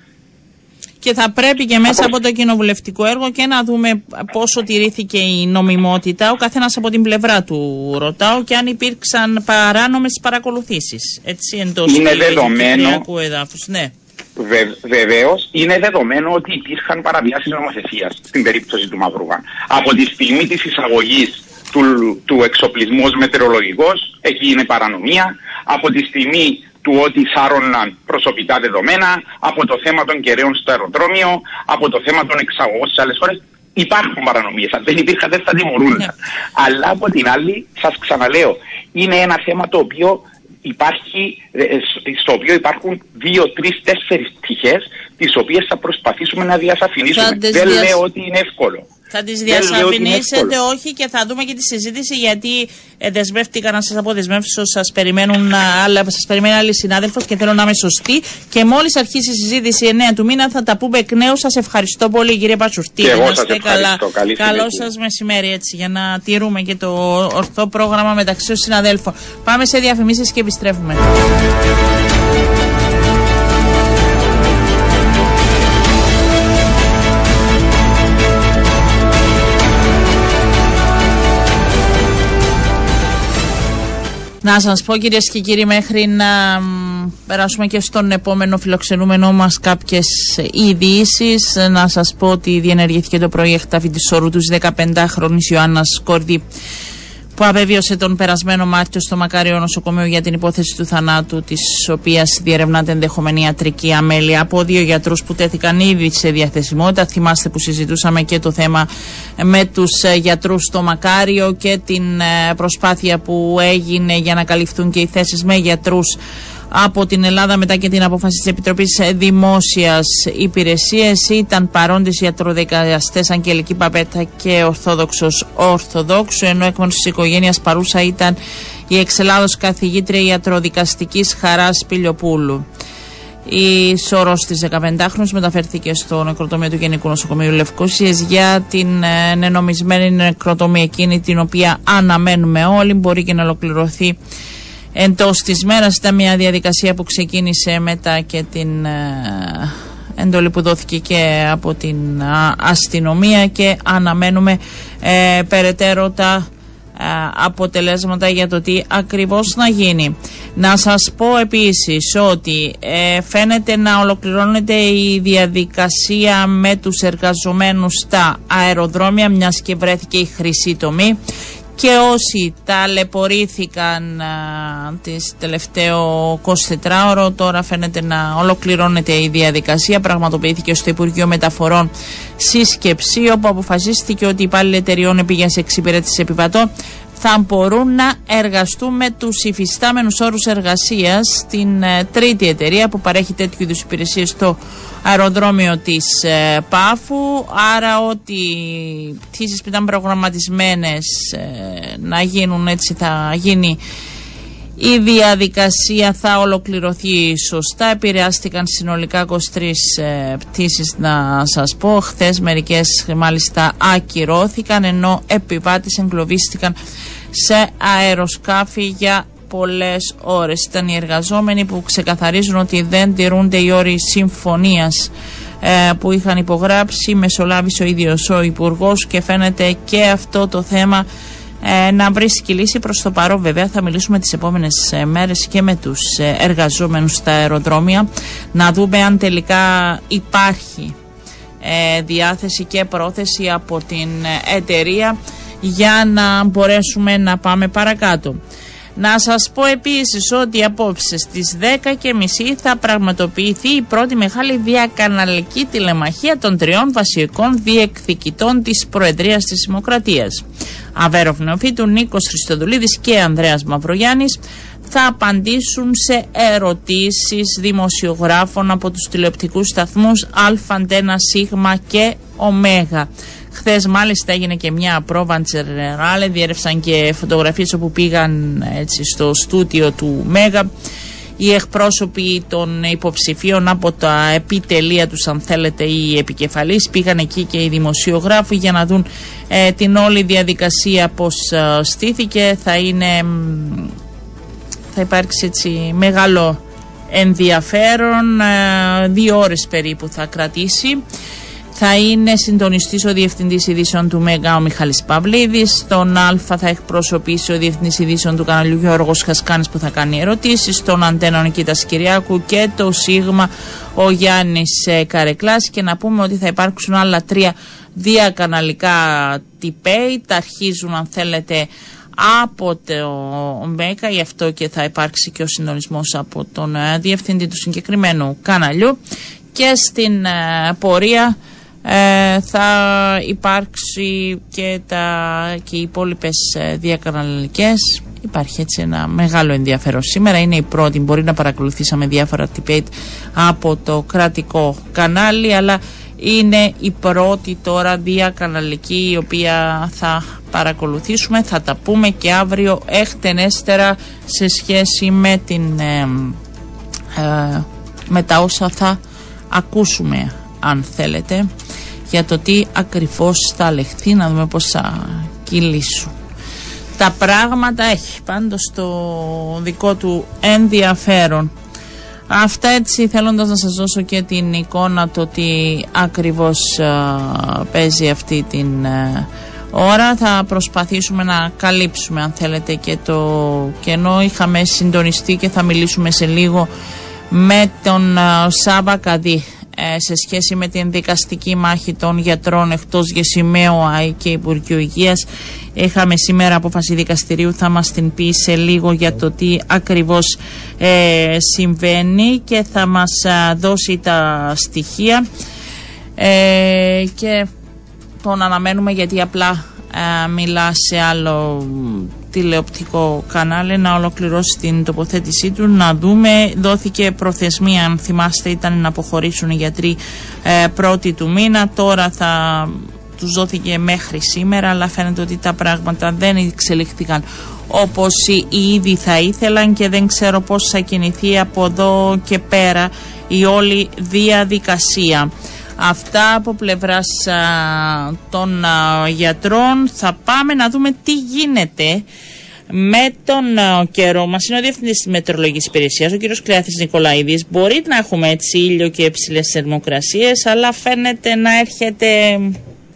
Και θα πρέπει και μέσα από το κοινοβουλευτικό έργο και να δούμε πόσο τηρήθηκε η νομιμότητα. Ο καθένας από την πλευρά του ρωτάω και αν υπήρξαν παράνομες παρακολουθήσεις. Έτσι εντός του δεδομένο. Εδάφους. Ναι. Βε, Βεβαίως, είναι δεδομένο ότι υπήρχαν παραβιάσεις νομοθεσίας στην περίπτωση του Μαυρούγαν. Από τη στιγμή της εισαγωγής του, του εξοπλισμού μετεωρολογικός, εκεί είναι παρανομία. Από τη στιγμή του ότι σάρωναν προσωπικά δεδομένα, από το θέμα των κεραίων στο αεροδρόμιο, από το θέμα των εξαγωγών σε άλλες χώρες. Υπάρχουν παρανομίες. Αν δεν υπήρχαν, δεν θα τιμωρούν. Ναι. Αλλά από την άλλη, σας ξαναλέω, είναι ένα θέμα το οποίο υπάρχει, ε, ε, στο οποίο υπάρχουν δύο, τρεις, τέσσερις πτυχές, τις οποίες θα προσπαθήσουμε να διασαφηνίσουμε. Δεν λέω ότι είναι εύκολο. Θα τις διασαφηνίσετε, όχι, και θα δούμε και τη συζήτηση γιατί ε, δεσμεύτηκα να σας αποδεσμεύσω. Σας περιμένουν σας περιμένει άλλη συνάδελφος και θέλω να είμαι σωστή. Και μόλις αρχίσει η συζήτηση 9 του μήνα θα τα πούμε εκ νέου. Σας ευχαριστώ πολύ, κύριε Πατσουρτή. Και εγώ σας καλά. Καλό σας μεσημέρι, έτσι, για να τηρούμε και το ορθό πρόγραμμα μεταξύ των συναδέλφων. Πάμε σε διαφημίσεις και επιστρέφουμε. Να σας πω κυρίες και κύριοι μέχρι να περάσουμε και στον επόμενο φιλοξενούμενό μας κάποιες ειδήσεις. Να σας πω ότι διενεργήθηκε το πρωί εκτάφη της όρου τους 15χρονης Ιωάννας Κόρδη που απεβίωσε τον περασμένο Μάρτιο στο Μακάριο Νοσοκομείο για την υπόθεση του θανάτου, της οποίας διερευνάται ενδεχομένη ιατρική αμέλεια από δύο γιατρούς που τέθηκαν ήδη σε διαθεσιμότητα. Θυμάστε που συζητούσαμε και το θέμα με τους ε, γιατρούς στο Μακάριο και την ε, προσπάθεια που έγινε για να καλυφθούν και οι θέσεις με γιατρούς από την Ελλάδα μετά και την απόφαση της Επιτροπής Δημόσιας Υπηρεσίας ήταν παρόντες ιατροδικαστές Αγγελική Παπέτα και Ορθόδοξος Ορθοδόξου ενώ εκ μέρους της οικογένειας παρούσα ήταν η εξελάδος καθηγήτρια ιατροδικαστικής Χαράς Πιλιοπούλου. Η σώρο της 15χρονη μεταφέρθηκε στο νεκροτομείο του Γενικού Νοσοκομείου Λευκοσία για την ε, νενομισμένη νεκροτομία εκείνη την οποία αναμένουμε όλοι. Μπορεί και να ολοκληρωθεί Εντός της μέρας ήταν μια διαδικασία που ξεκίνησε μετά και την ε, εντολή που δόθηκε και από την αστυνομία και αναμένουμε ε, περαιτέρω τα ε, αποτελέσματα για το τι ακριβώς να γίνει. Να σας πω επίσης ότι φαίνεται να ολοκληρώνεται η διαδικασία με τους εργαζομένους στα αεροδρόμια μιας και βρέθηκε η χρυσή τομή και όσοι ταλαιπωρήθηκαν τις τελευταίο 24ωρο τώρα φαίνεται να ολοκληρώνεται η διαδικασία. Πραγματοποιήθηκε στο Υπουργείο Μεταφορών σύσκεψη όπου αποφασίστηκε ότι οι υπάλληλοι εταιριών επίγειας εξυπηρέτηση επιβατών θα μπορούν να εργαστούν με τους υφιστάμενους όρους εργασίας στην ε, τρίτη εταιρεία που παρέχει τέτοιου είδους υπηρεσίες στο αεροδρόμιο της ε, Πάφου. Άρα ότι πτήσεις που ήταν προγραμματισμένες ε, να γίνουν έτσι θα γίνει η διαδικασία θα ολοκληρωθεί σωστά. Επηρεάστηκαν συνολικά 23 ε, πτήσεις να σας πω. Χθες μερικές μάλιστα ακυρώθηκαν ενώ επιβάτες εγκλωβίστηκαν σε αεροσκάφη για πολλές ώρες. Ήταν οι εργαζόμενοι που ξεκαθαρίζουν ότι δεν τηρούνται οι όροι συμφωνίας ε, που είχαν υπογράψει. Μεσολάβησε ο ίδιος ο Υπουργός και φαίνεται και αυτό το θέμα ε, να βρίσκει λύση. Προς το παρόν βέβαια θα μιλήσουμε τις επόμενες ε, μέρες και με τους ε, εργαζόμενους στα αεροδρόμια να δούμε αν τελικά υπάρχει διάθεση και πρόθεση από την εταιρεία για να μπορέσουμε να πάμε παρακάτω. Να σας πω επίσης ότι απόψε στις 10.30 θα πραγματοποιηθεί η πρώτη μεγάλη διακαναλική τηλεμαχία των τριών βασικών διεκδικητών της Προεδρίας της Δημοκρατίας. Αβέροφ Νεοφίτου, Νίκος Χριστοδουλίδης και Ανδρέας Μαυρογιάννης θα απαντήσουν σε ερωτήσεις δημοσιογράφων από τους τηλεοπτικούς σταθμούς Α, Αντένα, Σίγμα και Ωμέγα. Χθες μάλιστα έγινε και μια πρόβα Τζερνεράλε, διέρευσαν και φωτογραφίες όπου πήγαν έτσι, στο στούτιο του Μέγα. Οι εκπρόσωποι των υποψηφίων από τα επιτελεία τους αν θέλετε οι επικεφαλείς πήγαν εκεί και οι δημοσιογράφοι για να δουν ε, την όλη διαδικασία πως ε, στήθηκε. Θα είναι θα υπάρξει έτσι μεγάλο ενδιαφέρον ε, δύο ώρες περίπου θα κρατήσει θα είναι συντονιστής ο Διευθυντής Ειδήσεων του ΜΕΓΑ ο Μιχάλης Παυλίδης. Στον Α θα εκπροσωπήσει ο Διευθυντής Ειδήσεων του καναλιού Γιώργος Χασκάνης που θα κάνει ερωτήσεις. Στον Αντένα ο Νικήτα Κυριάκου και το Σίγμα ο Γιάννης ε, Καρεκλάς. Και να πούμε ότι θα υπάρξουν άλλα τρία διακαναλικά τυπέι. Τα αρχίζουν, αν θέλετε, από το ΜΕΚΑ, γι' αυτό και θα υπάρξει και ο συντονισμός από τον ε, διευθυντή του συγκεκριμένου καναλιού και στην ε, πορεία ε, θα υπάρξει και, τα, και οι υπόλοιπες ε, διακαναλικές υπάρχει έτσι ένα μεγάλο ενδιαφέρον. Σήμερα είναι η πρώτη. Μπορεί να παρακολουθήσαμε διάφορα debate από το κρατικό κανάλι αλλά είναι η πρώτη τώρα διακαναλική η οποία θα παρακολουθήσουμε. Θα τα πούμε και αύριο εκτενέστερα σε σχέση με την ε, με τα όσα θα ακούσουμε αν θέλετε για το τι ακριβώς θα λεχθεί να δούμε πώς θα κυλήσουν. Τα πράγματα έχει πάντως το δικό του ενδιαφέρον. Αυτά έτσι θέλοντας να σας δώσω και την εικόνα το τι ακριβώς παίζει αυτή την ε, ώρα θα προσπαθήσουμε να καλύψουμε αν θέλετε και το κενό είχαμε συντονιστεί και θα μιλήσουμε σε λίγο με τον Σάβα Καδί ε, σε σχέση με την δικαστική μάχη των γιατρών εκτός Γεσημαίου ΑΕ και Υπουργείου Υγείας. Είχαμε σήμερα απόφαση δικαστηρίου, θα μας την πει σε λίγο για το τι ακριβώς ε, συμβαίνει και θα μας δώσει τα στοιχεία ε, και τον αναμένουμε γιατί απλά μιλά σε άλλο τηλεοπτικό κανάλι να ολοκληρώσει την τοποθέτησή του να δούμε δόθηκε προθεσμία αν θυμάστε ήταν να αποχωρήσουν οι γιατροί ε, πρώτη του μήνα τώρα θα τους δόθηκε μέχρι σήμερα αλλά φαίνεται ότι τα πράγματα δεν εξελιχθήκαν όπως οι ήδη θα ήθελαν και δεν ξέρω πώς θα κινηθεί από εδώ και πέρα η όλη διαδικασία. Αυτά από πλευράς των γιατρών. Θα πάμε να δούμε τι γίνεται με τον καιρό μας. Είναι ο Διευθυντής της Μετρολογικής Υπηρεσίας, ο κ. Κλεάθη Νικολαίδης. Μπορεί να έχουμε έτσι ήλιο και υψηλέ θερμοκρασίες, αλλά φαίνεται να έρχεται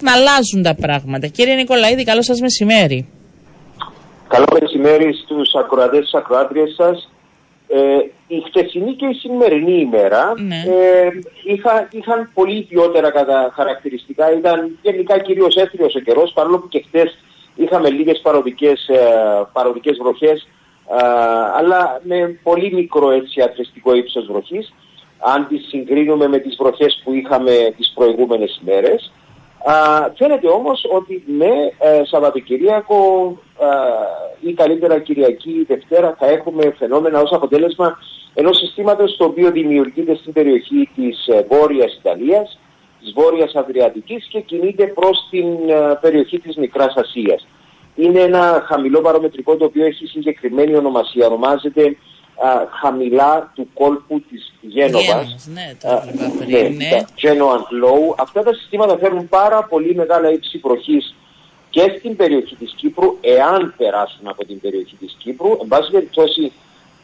να αλλάζουν τα πράγματα. Κύριε Νικολαίδη, καλό σας μεσημέρι. Καλό μεσημέρι στους ακροατές τη ακροάτριες σας. Ε, η χτεσινή και η σημερινή ημέρα ναι. ε, είχα, είχαν πολύ ιδιότερα κατά χαρακτηριστικά. Ήταν γενικά κυρίως έθριος ο καιρός, παρόλο που και χτες είχαμε λίγες παροδικές, ε, παροδικές βροχές, ε, αλλά με πολύ μικρό έτσι ατρεστικό ύψος βροχής, αν τις συγκρίνουμε με τις βροχές που είχαμε τις προηγούμενες ημέρες. Α, φαίνεται όμως ότι με ε, Σαββατοκυριακό ή καλύτερα Κυριακή ή Δευτέρα θα έχουμε φαινόμενα ως αποτέλεσμα ενός συστήματος το οποίο δημιουργείται στην περιοχή της ε, Βόρειας Ιταλίας, της Βόρειας Αδριατικής και κινείται προς την ε, περιοχή της Μικράς Ασίας. Είναι ένα χαμηλό παρομετρικό το οποίο έχει συγκεκριμένη ονομασία. Ονομάζεται χαμηλά του κόλπου της Γένοβας. Ναι, το ναι, ναι. Genoan Low. Αυτά τα συστήματα φέρνουν πάρα πολύ μεγάλα ύψη προχής και στην περιοχή της Κύπρου, εάν περάσουν από την περιοχή της Κύπρου. Εν πάση περιπτώσει,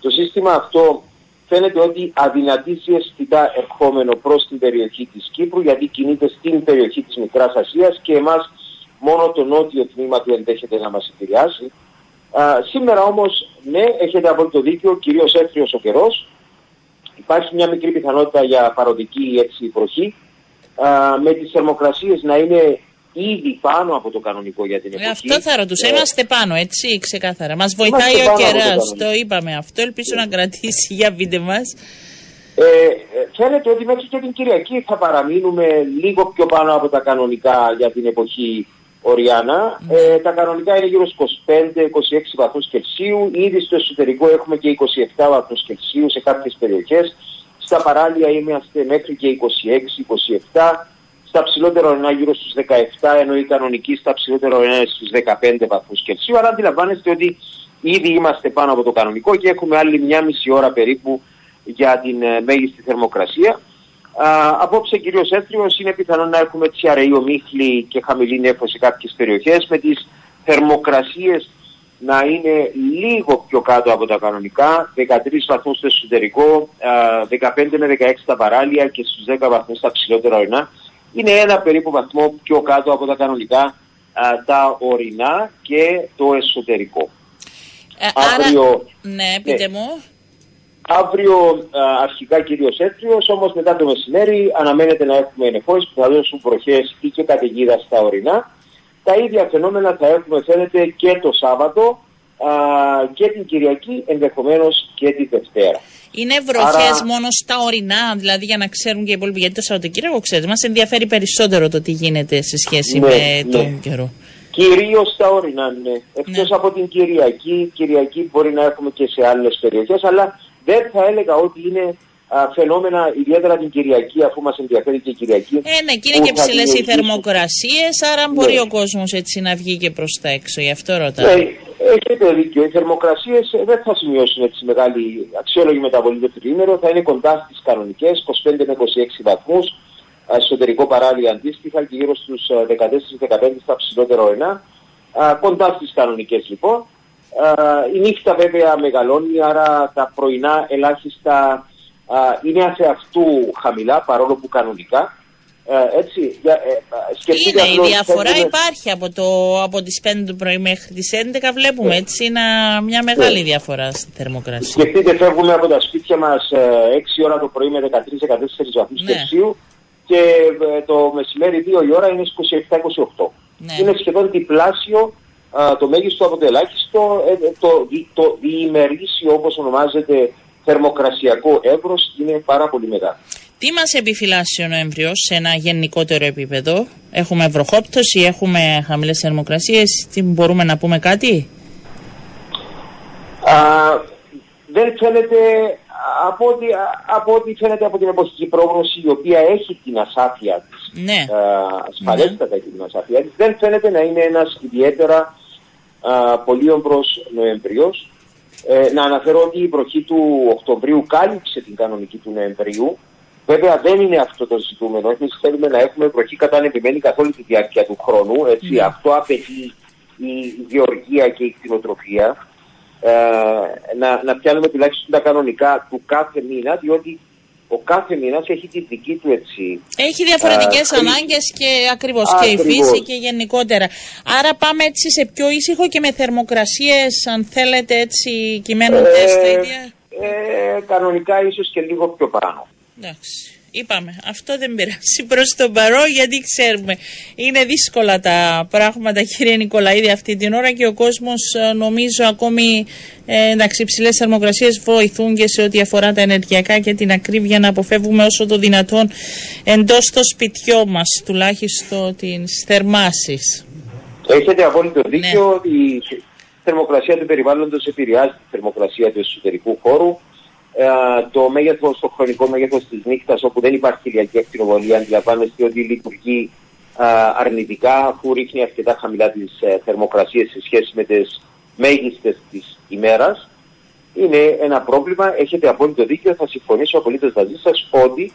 το σύστημα αυτό φαίνεται ότι αδυνατήσει αισθητά ερχόμενο προς την περιοχή της Κύπρου, γιατί κινείται στην περιοχή της Μικράς Ασίας και εμάς μόνο το νότιο τμήμα του ενδέχεται να μας επηρεάσει. Α, σήμερα όμως, ναι, έχετε το δίκιο, κυρίως έφτριος ο καιρός. Υπάρχει μια μικρή πιθανότητα για παροδική έτσι, βροχή. Α, με τις θερμοκρασίες να είναι ήδη πάνω από το κανονικό για την ε, εποχή. αυτό θα ρωτούσα. Ε, Είμαστε πάνω, έτσι, ξεκάθαρα. Μας βοηθάει ο καιράς, το, είπαμε αυτό. Ελπίζω να κρατήσει. Για πείτε μας. Ε, φαίνεται ότι μέχρι και την Κυριακή θα παραμείνουμε λίγο πιο πάνω από τα κανονικά για την εποχή Οριάνα. Ε, τα κανονικά είναι γύρω στους 25-26 βαθμούς Κελσίου. Ήδη στο εσωτερικό έχουμε και 27 βαθμούς Κελσίου σε κάποιες περιοχές. Στα παράλια είμαστε μέχρι και 26-27 στα ψηλότερα ορεινά γύρω στους 17, ενώ η κανονική στα ψηλότερα ορεινά στους 15 βαθμούς Κελσίου. Άρα αντιλαμβάνεστε ότι ήδη είμαστε πάνω από το κανονικό και έχουμε άλλη μια μισή ώρα περίπου για την ε, μέγιστη θερμοκρασία. Α, απόψε κυρίως έθριος είναι πιθανό να έχουμε έτσι αραιή ομίχλη και χαμηλή νέφωση σε κάποιες περιοχές με τις θερμοκρασίες να είναι λίγο πιο κάτω από τα κανονικά, 13 βαθμούς στο εσωτερικό, 15 με 16 στα παράλια και στους 10 βαθμούς στα ψηλότερα ορεινά είναι ένα περίπου βαθμό πιο κάτω από τα κανονικά τα ορεινά και το εσωτερικό. Ε, αύριο, ναι, πείτε ναι. μου. Αύριο αρχικά κυρίως έτριος, όμως μετά το μεσημέρι αναμένεται να έχουμε ενεφώσεις που θα δώσουν προχές ή και καταιγίδα στα ορεινά. Τα ίδια φαινόμενα θα έχουμε φαίνεται και το Σάββατο α, και την Κυριακή ενδεχομένως και τη Δευτέρα. Είναι βροχές Άρα... μόνο στα ορεινά, δηλαδή για να ξέρουν και οι υπόλοιποι. Γιατί το Σαββατοκύριακο ξέρετε, μας ενδιαφέρει περισσότερο το τι γίνεται σε σχέση ναι, με ναι. τον καιρό. Κυρίως στα ορεινά, ναι. Εκτός ναι. από την Κυριακή, Κυριακή μπορεί να έχουμε και σε άλλες περιοχές, αλλά δεν θα έλεγα ότι είναι α, φαινόμενα ιδιαίτερα την Κυριακή, αφού μας ενδιαφέρει και η Κυριακή. Ε, ναι, και είναι και ψηλές οι θερμοκρασίες, άρα μπορεί ναι. ο κόσμος έτσι να βγει και προς τα έξω. Γι' αυτό ρωτάω. Ναι, Έχετε δίκιο. Οι θερμοκρασίες δεν θα σημειώσουν έτσι μεγάλη αξιόλογη μεταβολή το τριήμερο. Θα είναι κοντά στις κανονικές, 25 με 26 βαθμούς. Εσωτερικό παράδειγμα αντίστοιχα και γύρω στους 14-15 στα ψηλότερα ορεινά. Κοντά στις κανονικές λοιπόν. Η νύχτα βέβαια μεγαλώνει, άρα τα πρωινά ελάχιστα είναι αφεαυτού χαμηλά, παρόλο που κανονικά. Ε, έτσι, για, ε, Είναι, η διαφορά υπάρχει από, το, από τις 5 το πρωί μέχρι τις 11 βλέπουμε ναι. έτσι είναι μια μεγάλη ναι. διαφορά στη θερμοκρασία. Σκεφτείτε φεύγουμε από τα σπίτια μας 6 ε, ώρα το πρωί με 13-14 βαθμούς ναι. Κελσίου και ε, το μεσημέρι 2 η ώρα είναι 27-28. Ναι. Είναι σχεδόν διπλάσιο το μέγιστο από το ελάχιστο, το, το διημερίσιο όπως ονομάζεται θερμοκρασιακό εύρος είναι πάρα πολύ μεγάλο. Τι μας επιφυλάσσει ο Νοέμβριος σε ένα γενικότερο επίπεδο; Έχουμε βροχόπτωση, έχουμε χαμηλές θερμοκρασίες, τι μπορούμε να πούμε κάτι; Α, δεν φαίνεται, από ό,τι, από ό,τι φαίνεται από την εποχική πρόγνωση η οποία έχει την ασάφεια της, ναι. ασφαλέστατα ναι. την ασάφεια της, δεν φαίνεται να είναι ένας ιδιαίτερα πολύ ομπρός Νοεμβριος. Ε, να αναφέρω ότι η βροχή του Οκτωβρίου κάλυψε την κανονική του Νοεμβρίου Βέβαια δεν είναι αυτό το ζητούμενο. Εμείς θέλουμε να έχουμε βροχή κατανεμημένη καθ' όλη τη διάρκεια του χρόνου. Έτσι. Ναι. Αυτό απαιτεί η γεωργία και η κτηνοτροφία. Ε, να, να πιάνουμε τουλάχιστον τα κανονικά του κάθε μήνα, διότι ο κάθε μήνας έχει τη δική του έτσι. Έχει διαφορετικές ε, ανάγκες και ακριβώς και η φύση και γενικότερα. Άρα πάμε έτσι σε πιο ήσυχο και με θερμοκρασίες, αν θέλετε, έτσι κυμαίνονται ε, στα ίδια. Ε, κανονικά ίσως και λίγο πιο πάνω. Εντάξει. Είπαμε, αυτό δεν πειράζει προς τον παρό γιατί ξέρουμε. Είναι δύσκολα τα πράγματα, κύριε Νικολαίδη, αυτή την ώρα και ο κόσμος ε, νομίζω ακόμη ε, εντάξει, υψηλέ θερμοκρασίες βοηθούν και σε ό,τι αφορά τα ενεργειακά και την ακρίβεια να αποφεύγουμε όσο το δυνατόν εντός το σπιτιό μας, τουλάχιστον τι θερμάσεις. Έχετε απόλυτο δίκιο ναι. ότι η θερμοκρασία του περιβάλλοντος επηρεάζει τη θερμοκρασία του εσωτερικού χώρου. Ε, το μέγεθος, το χρονικό μέγεθος της νύχτας, όπου δεν υπάρχει ηλιακή ακτινοβολία, αντιλαμβάνεστε ότι λειτουργεί αρνητικά, αφού ρίχνει αρκετά χαμηλά τις ε, θερμοκρασίες σε σχέση με τις μέγιστες της ημέρας. Είναι ένα πρόβλημα. Έχετε απόλυτο δίκιο. Θα συμφωνήσω απολύτως μαζί σας ότι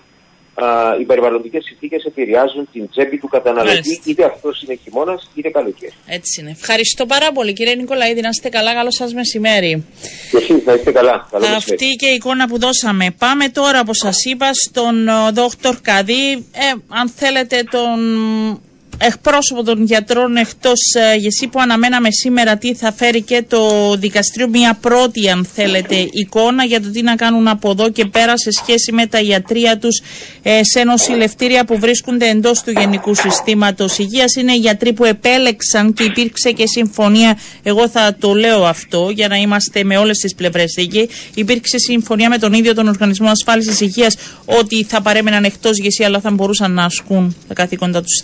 α, οι περιβαλλοντικές συνθήκες επηρεάζουν την τσέπη του καταναλωτή, Μάλιστα. είτε αυτός είναι χειμώνας είτε καλοκαίρι. Έτσι είναι. Ευχαριστώ πάρα πολύ, κύριε Νικολαίδη. Να είστε καλά. Καλό σας μεσημέρι. Και εσείς να είστε καλά. Καλό Αυτή και η εικόνα που δώσαμε. Πάμε τώρα, όπως σας είπα, στον Δόκτωρ Καδί. Ε, αν θέλετε, τον εκπρόσωπο των γιατρών εκτός ε, γεσί που αναμέναμε σήμερα τι θα φέρει και το δικαστήριο. Μια πρώτη αν θέλετε εικόνα για το τι να κάνουν από εδώ και πέρα σε σχέση με τα ιατρία τους ε, σε νοσηλευτήρια που βρίσκονται εντός του Γενικού Συστήματος Υγείας. Είναι οι γιατροί που επέλεξαν και υπήρξε και συμφωνία. Εγώ θα το λέω αυτό για να είμαστε με όλες τις πλευρές δίκαιοι. Υπήρξε συμφωνία με τον ίδιο τον Οργανισμό Ασφάλισης Υγείας ότι θα παρέμεναν εκτός γεσί αλλά θα μπορούσαν να ασκούν τα καθήκοντα τους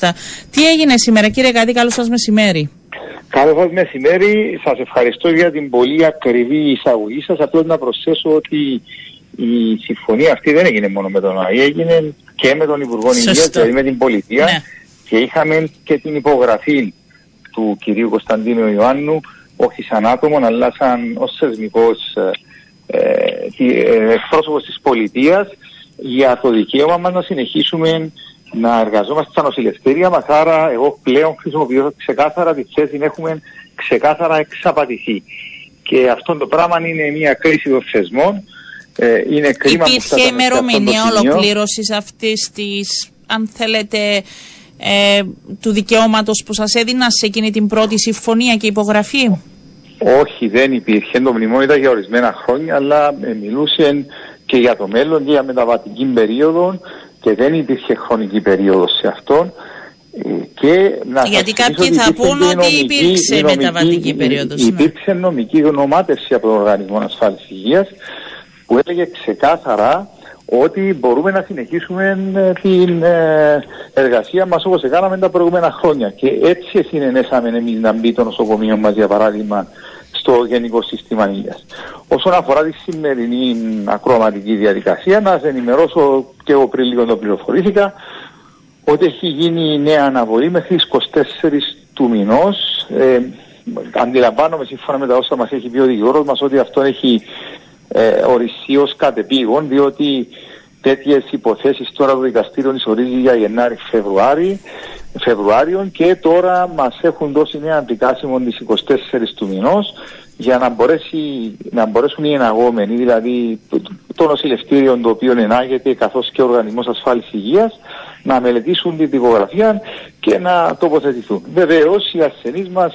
στα έγινε σήμερα, κύριε Καδί, καλό σας μεσημέρι. Καλό σας μεσημέρι. Σας ευχαριστώ για την πολύ ακριβή εισαγωγή σας. Απλώς να προσθέσω ότι η συμφωνία αυτή δεν έγινε μόνο με τον ΑΕ, έγινε και με τον Υπουργό Υγείας, δηλαδή με την πολιτεία. Ναι. Και είχαμε και την υπογραφή του κυρίου Κωνσταντίνου Ιωάννου, όχι σαν άτομο, αλλά σαν ως θεσμικός ε, ε, ε, εκπρόσωπος της πολιτείας, για το δικαίωμα μας να συνεχίσουμε να εργαζόμαστε στα νοσηλευτήρια μας. Άρα, εγώ πλέον χρησιμοποιώ ξεκάθαρα τη θέση έχουμε ξεκάθαρα εξαπατηθεί. Και αυτό το πράγμα είναι μια κρίση των θεσμών. Ε, είναι κρίμα Υπήρχε ημερομηνία ολοκλήρωσης αυτής της, αν θέλετε, ε, του δικαιώματος που σας έδινα σε εκείνη την πρώτη συμφωνία και υπογραφή; Όχι, δεν υπήρχε. Το μνημόνιο ήταν για ορισμένα χρόνια, αλλά ε, μιλούσε και για το μέλλον και για μεταβατική περίοδο και δεν υπήρχε χρονική περίοδος σε αυτόν. Ε, και να Γιατί κάποιοι θα πούν ότι υπήρξε νομική, μεταβατική περίοδος. Ναι. Υπήρξε νομική γνωμάτευση από τον Οργανισμό Ασφάλισης Υγείας που έλεγε ξεκάθαρα ότι μπορούμε να συνεχίσουμε ε, την ε, εργασία μας όπως έκαναμε τα προηγούμενα χρόνια. Και έτσι συνενέσαμε εμείς να μπει το νοσοκομείο μας για παράδειγμα στο Γενικό Σύστημα Υγείας. Όσον αφορά τη σημερινή ακροαματική διαδικασία, να σα ενημερώσω και εγώ πριν λίγο το πληροφορήθηκα ότι έχει γίνει νέα αναβολή μέχρι τις 24 του μηνός. Ε, αντιλαμβάνομαι σύμφωνα με τα όσα μας έχει πει ο δικηγόρος μας ότι αυτό έχει ε, οριστεί ως κατεπήγον, διότι τέτοιες υποθέσεις τώρα το δικαστήριο ορίζει για Γενάρη-Φεβρουάριο Φεβρουάριο και τώρα μας έχουν δώσει νέα αντικάσιμο τις 24 του μηνός για να, μπορέσει, να μπορέσουν οι εναγόμενοι, δηλαδή το νοσηλευτήριο το οποίο ενάγεται καθώς και ο Οργανισμός Ασφάλισης Υγείας να μελετήσουν την τυπογραφία και να τοποθετηθούν. Βεβαίως οι ασθενείς μας,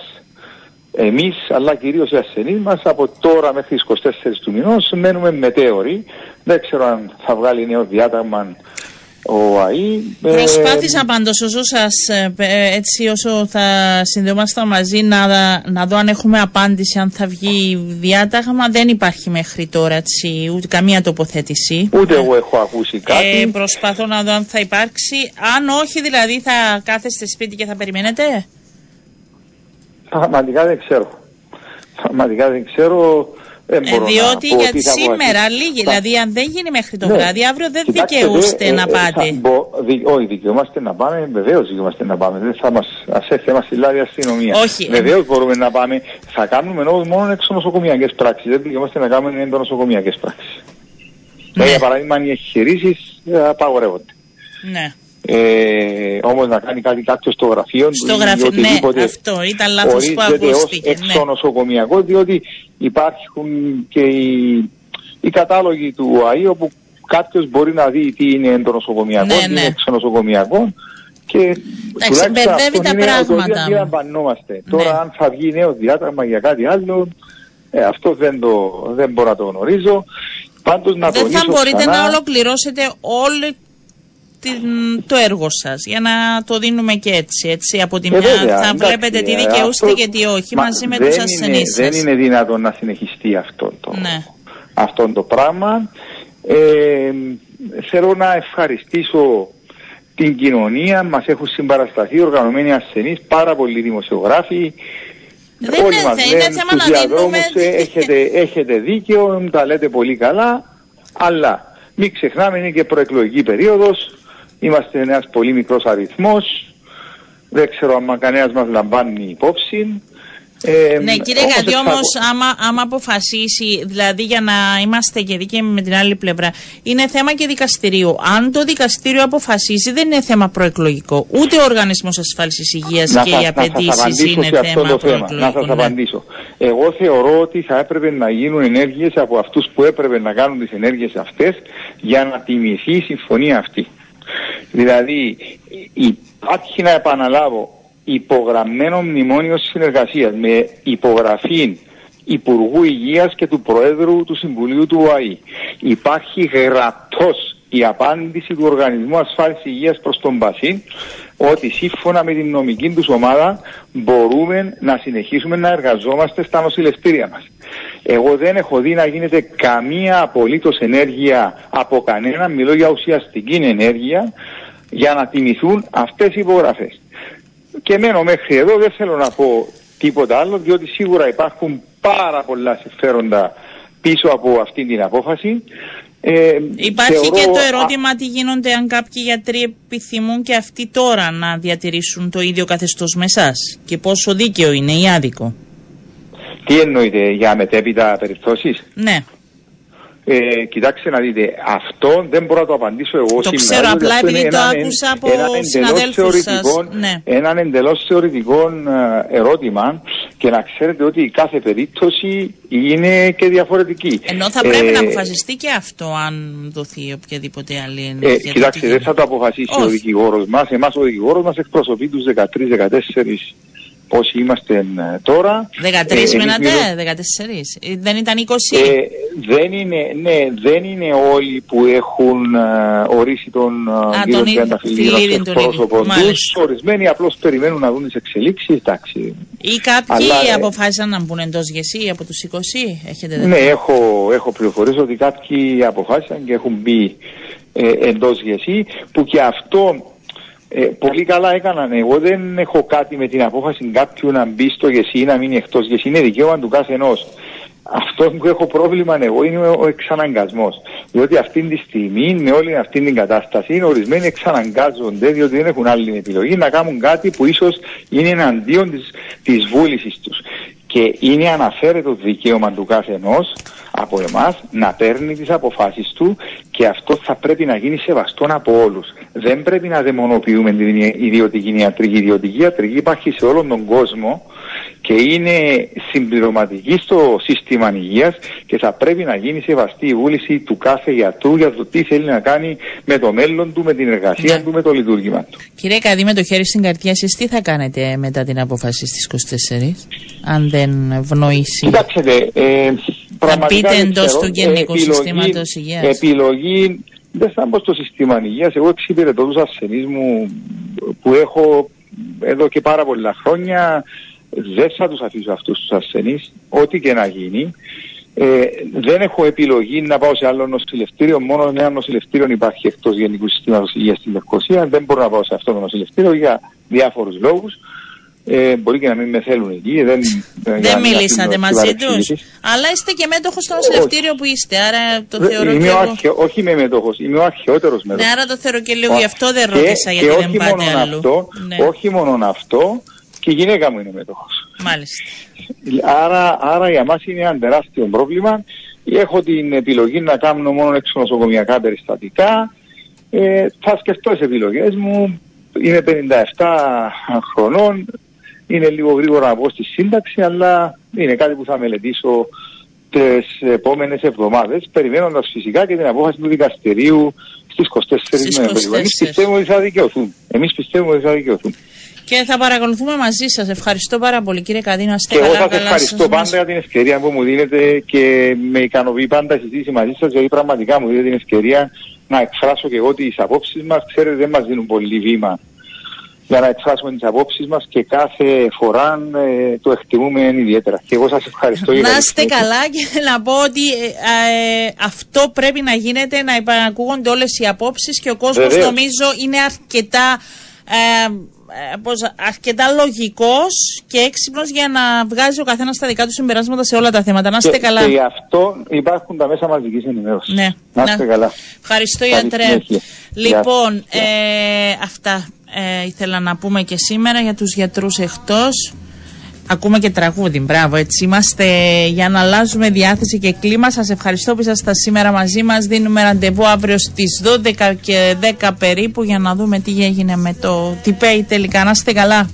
εμείς αλλά κυρίως οι ασθενείς μας από τώρα μέχρι τις 24 του μηνός μένουμε μετέωροι. Δεν ξέρω αν θα βγάλει νέο διάταγμα ο ΑΗ. Ε, Προσπάθησα πάντως όσο σας, ε, ε, έτσι όσο θα συνδεόμασταν μαζί να, να δω αν έχουμε απάντηση αν θα βγει διάταγμα. Δεν υπάρχει μέχρι τώρα έτσι, ούτε καμία τοποθέτηση. Ούτε εγώ έχω ακούσει κάτι. Ε, προσπαθώ να δω αν θα υπάρξει. Αν όχι δηλαδή θα κάθεστε σπίτι και θα περιμένετε; Πραγματικά δεν ξέρω. Πραγματικά δεν ξέρω. Ε, διότι για σήμερα λίγοι, δηλαδή αν δεν γίνει μέχρι το ναι. βράδυ, αύριο δεν δικαιούστε ε, να ε, πάτε. Μπο, δι, όχι, δικαιούμαστε να πάμε, βεβαίως δικαιούμαστε να πάμε. Δεν θα μας έρθει θέμα στη λάδια αστυνομία. Βεβαίως μπορούμε να πάμε. Θα κάνουμε όμω μόνο έξω νοσοκομιακέ πράξει. Δεν δικαιούμαστε να κάνουμε νοσοκομιακέ πράξει. Ναι. Για παράδειγμα, οι εγχειρήσει απαγορεύονται. Ναι. Ε, όμως να κάνει κάτι κάποιος στο γραφείο στο γραφείο, ναι, αυτό ήταν λάθος που ακούστηκε ναι. στο νοσοκομιακό διότι υπάρχουν και οι, οι κατάλογοι του ΑΗ όπου κάποιος μπορεί να δει τι είναι το νοσοκομιακό, ναι, τι είναι ναι. νοσοκομιακό και Εντάξει, μπερδεύει τα πράγματα. Ναι. Τώρα αν θα βγει νέο διάταγμα για κάτι άλλο, ε, αυτό δεν, το, δεν μπορώ να το γνωρίζω. Πάντως, να δεν θα μπορείτε ξανά... να ολοκληρώσετε όλη το έργο σας. Για να το δίνουμε και έτσι. έτσι. Από τη ε, μια θα βλέπετε τι δικαιούστε και τι όχι μαζί με τους ασθενείς σα. Δεν είναι δυνατόν να συνεχιστεί αυτό το, ναι. αυτό το πράγμα. Ε, θέλω να ευχαριστήσω την κοινωνία, μας έχουν συμπαρασταθεί οργανωμένοι ασθενείς, πάρα πολλοί δημοσιογράφοι, δεν όλοι είναι, μας είναι λένε θέμα να δίνουμε... Ε, έχετε, έχετε δίκαιο, τα λέτε πολύ καλά, αλλά μην ξεχνάμε είναι και προεκλογική περίοδος, είμαστε ένας πολύ μικρός αριθμός, δεν ξέρω αν κανένας μας λαμβάνει υπόψη, ε, ναι, κύριε Κατή, όμω, άμα, άμα αποφασίσει, δηλαδή για να είμαστε και δίκαιοι με την άλλη πλευρά, είναι θέμα και δικαστηρίου. Αν το δικαστήριο αποφασίσει, δεν είναι θέμα προεκλογικό. Ούτε ο Οργανισμός Ασφάλισης Υγείας και οι απαιτήσεις είναι θέμα προεκλογικό. Να σας ναι. απαντήσω. Εγώ θεωρώ ότι θα έπρεπε να γίνουν ενέργειες από αυτούς που έπρεπε να κάνουν τις ενέργειες αυτές για να τιμηθεί η συμφωνία αυτή. Δηλαδή, υπάρχει να επαναλάβω υπογραμμένο μνημόνιο συνεργασίας με υπογραφή Υπουργού Υγείας και του Προέδρου του Συμβουλίου του ΟΑΗ. Υπάρχει γραπτός η απάντηση του Οργανισμού Ασφάλισης Υγείας προς τον Πασίν ότι σύμφωνα με την νομική τους ομάδα μπορούμε να συνεχίσουμε να εργαζόμαστε στα νοσηλευτήρια μας. Εγώ δεν έχω δει να γίνεται καμία απολύτως ενέργεια από κανένα, μιλώ για ουσιαστική ενέργεια, για να τιμηθούν αυτές οι υπογραφές. Και μένω μέχρι εδώ, δεν θέλω να πω τίποτα άλλο, διότι σίγουρα υπάρχουν πάρα πολλά συμφέροντα πίσω από αυτή την απόφαση. Ε, Υπάρχει και το ερώτημα τι γίνονται αν κάποιοι γιατροί επιθυμούν και αυτοί τώρα να διατηρήσουν το ίδιο καθεστώς με εσάς και πόσο δίκαιο είναι ή άδικο. Τι εννοείται για μετέπειτα περιπτώσεις; Ναι. Ε, κοιτάξτε να δείτε, αυτό δεν μπορώ να το απαντήσω εγώ το σήμερα. Το ξέρω, απλά επειδή το άκουσα από συναδέλφους σας. Ναι. Έναν εντελώς θεωρητικό ε, ερώτημα και να ξέρετε ότι κάθε περίπτωση είναι και διαφορετική. Ενώ θα πρέπει ε, να αποφασιστεί και αυτό αν δοθεί οποιαδήποτε άλλη ενέργεια. Ε, κοιτάξτε, δεν θα το αποφασίσει Όχι. ο δικηγόρος μας. Εμάς ο δικηγόρος μας εκπροσωπεί τους 13-14 όσοι είμαστε ε, τώρα. 13 ε, μείνατε, 14. Ε, δεν ήταν 20. Ε, δεν είναι, ναι, δεν είναι όλοι που έχουν ε, ορίσει τον Α, κύριο Τριανταφυλλίδη ως πρόσωπο τους. Ορισμένοι απλώς περιμένουν να δουν τις εξελίξεις, εντάξει. Ή κάποιοι Αλλά, αποφάσισαν να μπουν εντός γεσί από τους 20, έχετε δει. Ναι, έχω, έχω πληροφορήσει ότι κάποιοι αποφάσισαν και έχουν μπει ε, εντός γεσί, που και αυτό ε, πολύ καλά έκαναν. Εγώ δεν έχω κάτι με την απόφαση κάποιου να μπει στο γεσί ή να μείνει εκτός γεσί. Είναι δικαίωμα του κάθε ενός. Αυτό που έχω πρόβλημα εγώ είναι ο εξαναγκασμός. Διότι αυτή τη στιγμή, με όλη αυτή την κατάσταση, ορισμένοι εξαναγκάζονται, διότι δεν έχουν άλλη επιλογή, να κάνουν κάτι που ίσως είναι εναντίον της βούλησης τους. Και είναι αναφέρετο δικαίωμα του κάθε ενός από εμάς να παίρνει τις αποφάσεις του και αυτό θα πρέπει να γίνει σεβαστό από όλους. Δεν πρέπει να δαιμονοποιούμε την ιδιωτική ιατρική. Η ιδιωτική ιατρική υπάρχει σε όλον τον κόσμο και είναι συμπληρωματική στο σύστημα υγείας και θα πρέπει να γίνει σεβαστή η βούληση του κάθε γιατρού για το τι θέλει να κάνει με το μέλλον του, με την εργασία ναι. του, με το λειτουργήμα του. Κύριε Καδί, με το χέρι στην καρδιά, εσείς τι θα κάνετε μετά την απόφαση στις 24, αν δεν ευνοήσει; Κοιτάξτε, ε, θα πείτε εντός του γενικού συστήματος υγείας. Επιλογή, δεν θα μπω στο σύστημα υγείας. Εγώ εξυπηρετώ τους ασθενείς μου που έχω εδώ και πάρα πολλά χρόνια. Δεν θα τους αφήσω αυτούς τους ασθενείς, ό,τι και να γίνει. Ε, δεν έχω επιλογή να πάω σε άλλο νοσηλευτήριο. Μόνο ένα νοσηλευτήριο υπάρχει εκτός Γενικού Συστήματος Υγείας στην Λευκοσία. Δεν μπορώ να πάω σε αυτό το νοσηλευτήριο για διάφορους λόγους. Ε, μπορεί και να μην με θέλουν εκεί. Δεν, δεν μιλήσατε μαζί τους. Αλλά είστε και μέτοχος στο νοσηλευτήριο που είστε. Άρα το θεωρώ είμαι αρχαιο, όχι είμαι μέτοχος, είμαι ο αρχαιότερος μέτοχος. Ναι, άρα το θεωρώ και λίγο γι' αυτό δεν ρώτησα γιατί δεν πάτε αλλού. Αυτό, ναι. Όχι μόνο αυτό, και η γυναίκα μου είναι μέτοχος. Μάλιστα. Άρα, άρα για μας είναι ένα τεράστιο πρόβλημα. Έχω την επιλογή να κάνω μόνο εξονοσοκομιακά περιστατικά. Ε, θα σκεφτώ τις επιλογές μου. Είμαι 57 χρονών είναι λίγο γρήγορα να πω στη σύνταξη, αλλά είναι κάτι που θα μελετήσω τις επόμενες εβδομάδες, περιμένοντας φυσικά και την απόφαση του δικαστηρίου στις 24 Νοεμβρίου. Εμεί πιστεύουμε ότι θα δικαιωθούν. Εμείς πιστεύουμε ότι θα δικαιωθούν. Και θα παρακολουθούμε μαζί σας. Ευχαριστώ πάρα πολύ, κύριε Καδίνο. Και εγώ σας ευχαριστώ πάντα για την ευκαιρία που μου δίνετε και με ικανοποιεί πάντα η συζήτηση μαζί σας, γιατί πραγματικά μου δίνετε την ευκαιρία να εκφράσω και εγώ τις απόψεις μας. Ξέρετε δεν μας δίνουν πολύ βήμα για να εκφράσουμε τις απόψεις μας και κάθε φορά ε, το εκτιμούμε ιδιαίτερα. Και εγώ σας ευχαριστώ για Να είστε καλά και να πω ότι ε, ε, αυτό πρέπει να γίνεται, να υπανακούγονται όλες οι απόψεις και ο κόσμος νομίζω είναι αρκετά... Πώς, αρκετά λογικός και έξυπνος για να βγάζει ο καθένας τα δικά του συμπεράσματα σε όλα τα θέματα. Να είστε καλά. Και γι' αυτό υπάρχουν τα μέσα μαζικής ενημέρωσης. Ναι. Να είστε καλά. Ευχαριστώ, Ιατρέ. Λοιπόν, ε, αυτά ε, ήθελα να πούμε και σήμερα για τους γιατρούς εκτός. Ακούμε και τραγούδι, μπράβο, έτσι είμαστε για να αλλάζουμε διάθεση και κλίμα. Σας ευχαριστώ που ήσασταν σήμερα μαζί μας. Δίνουμε ραντεβού αύριο στις 12 και 10 περίπου για να δούμε τι έγινε με το τι τελικά. Να είστε καλά.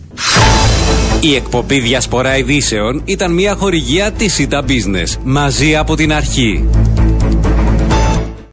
Η εκπομπή Διασπορά Ειδήσεων ήταν μια χορηγία της ΣΥΤΑ Business. Μαζί από την αρχή.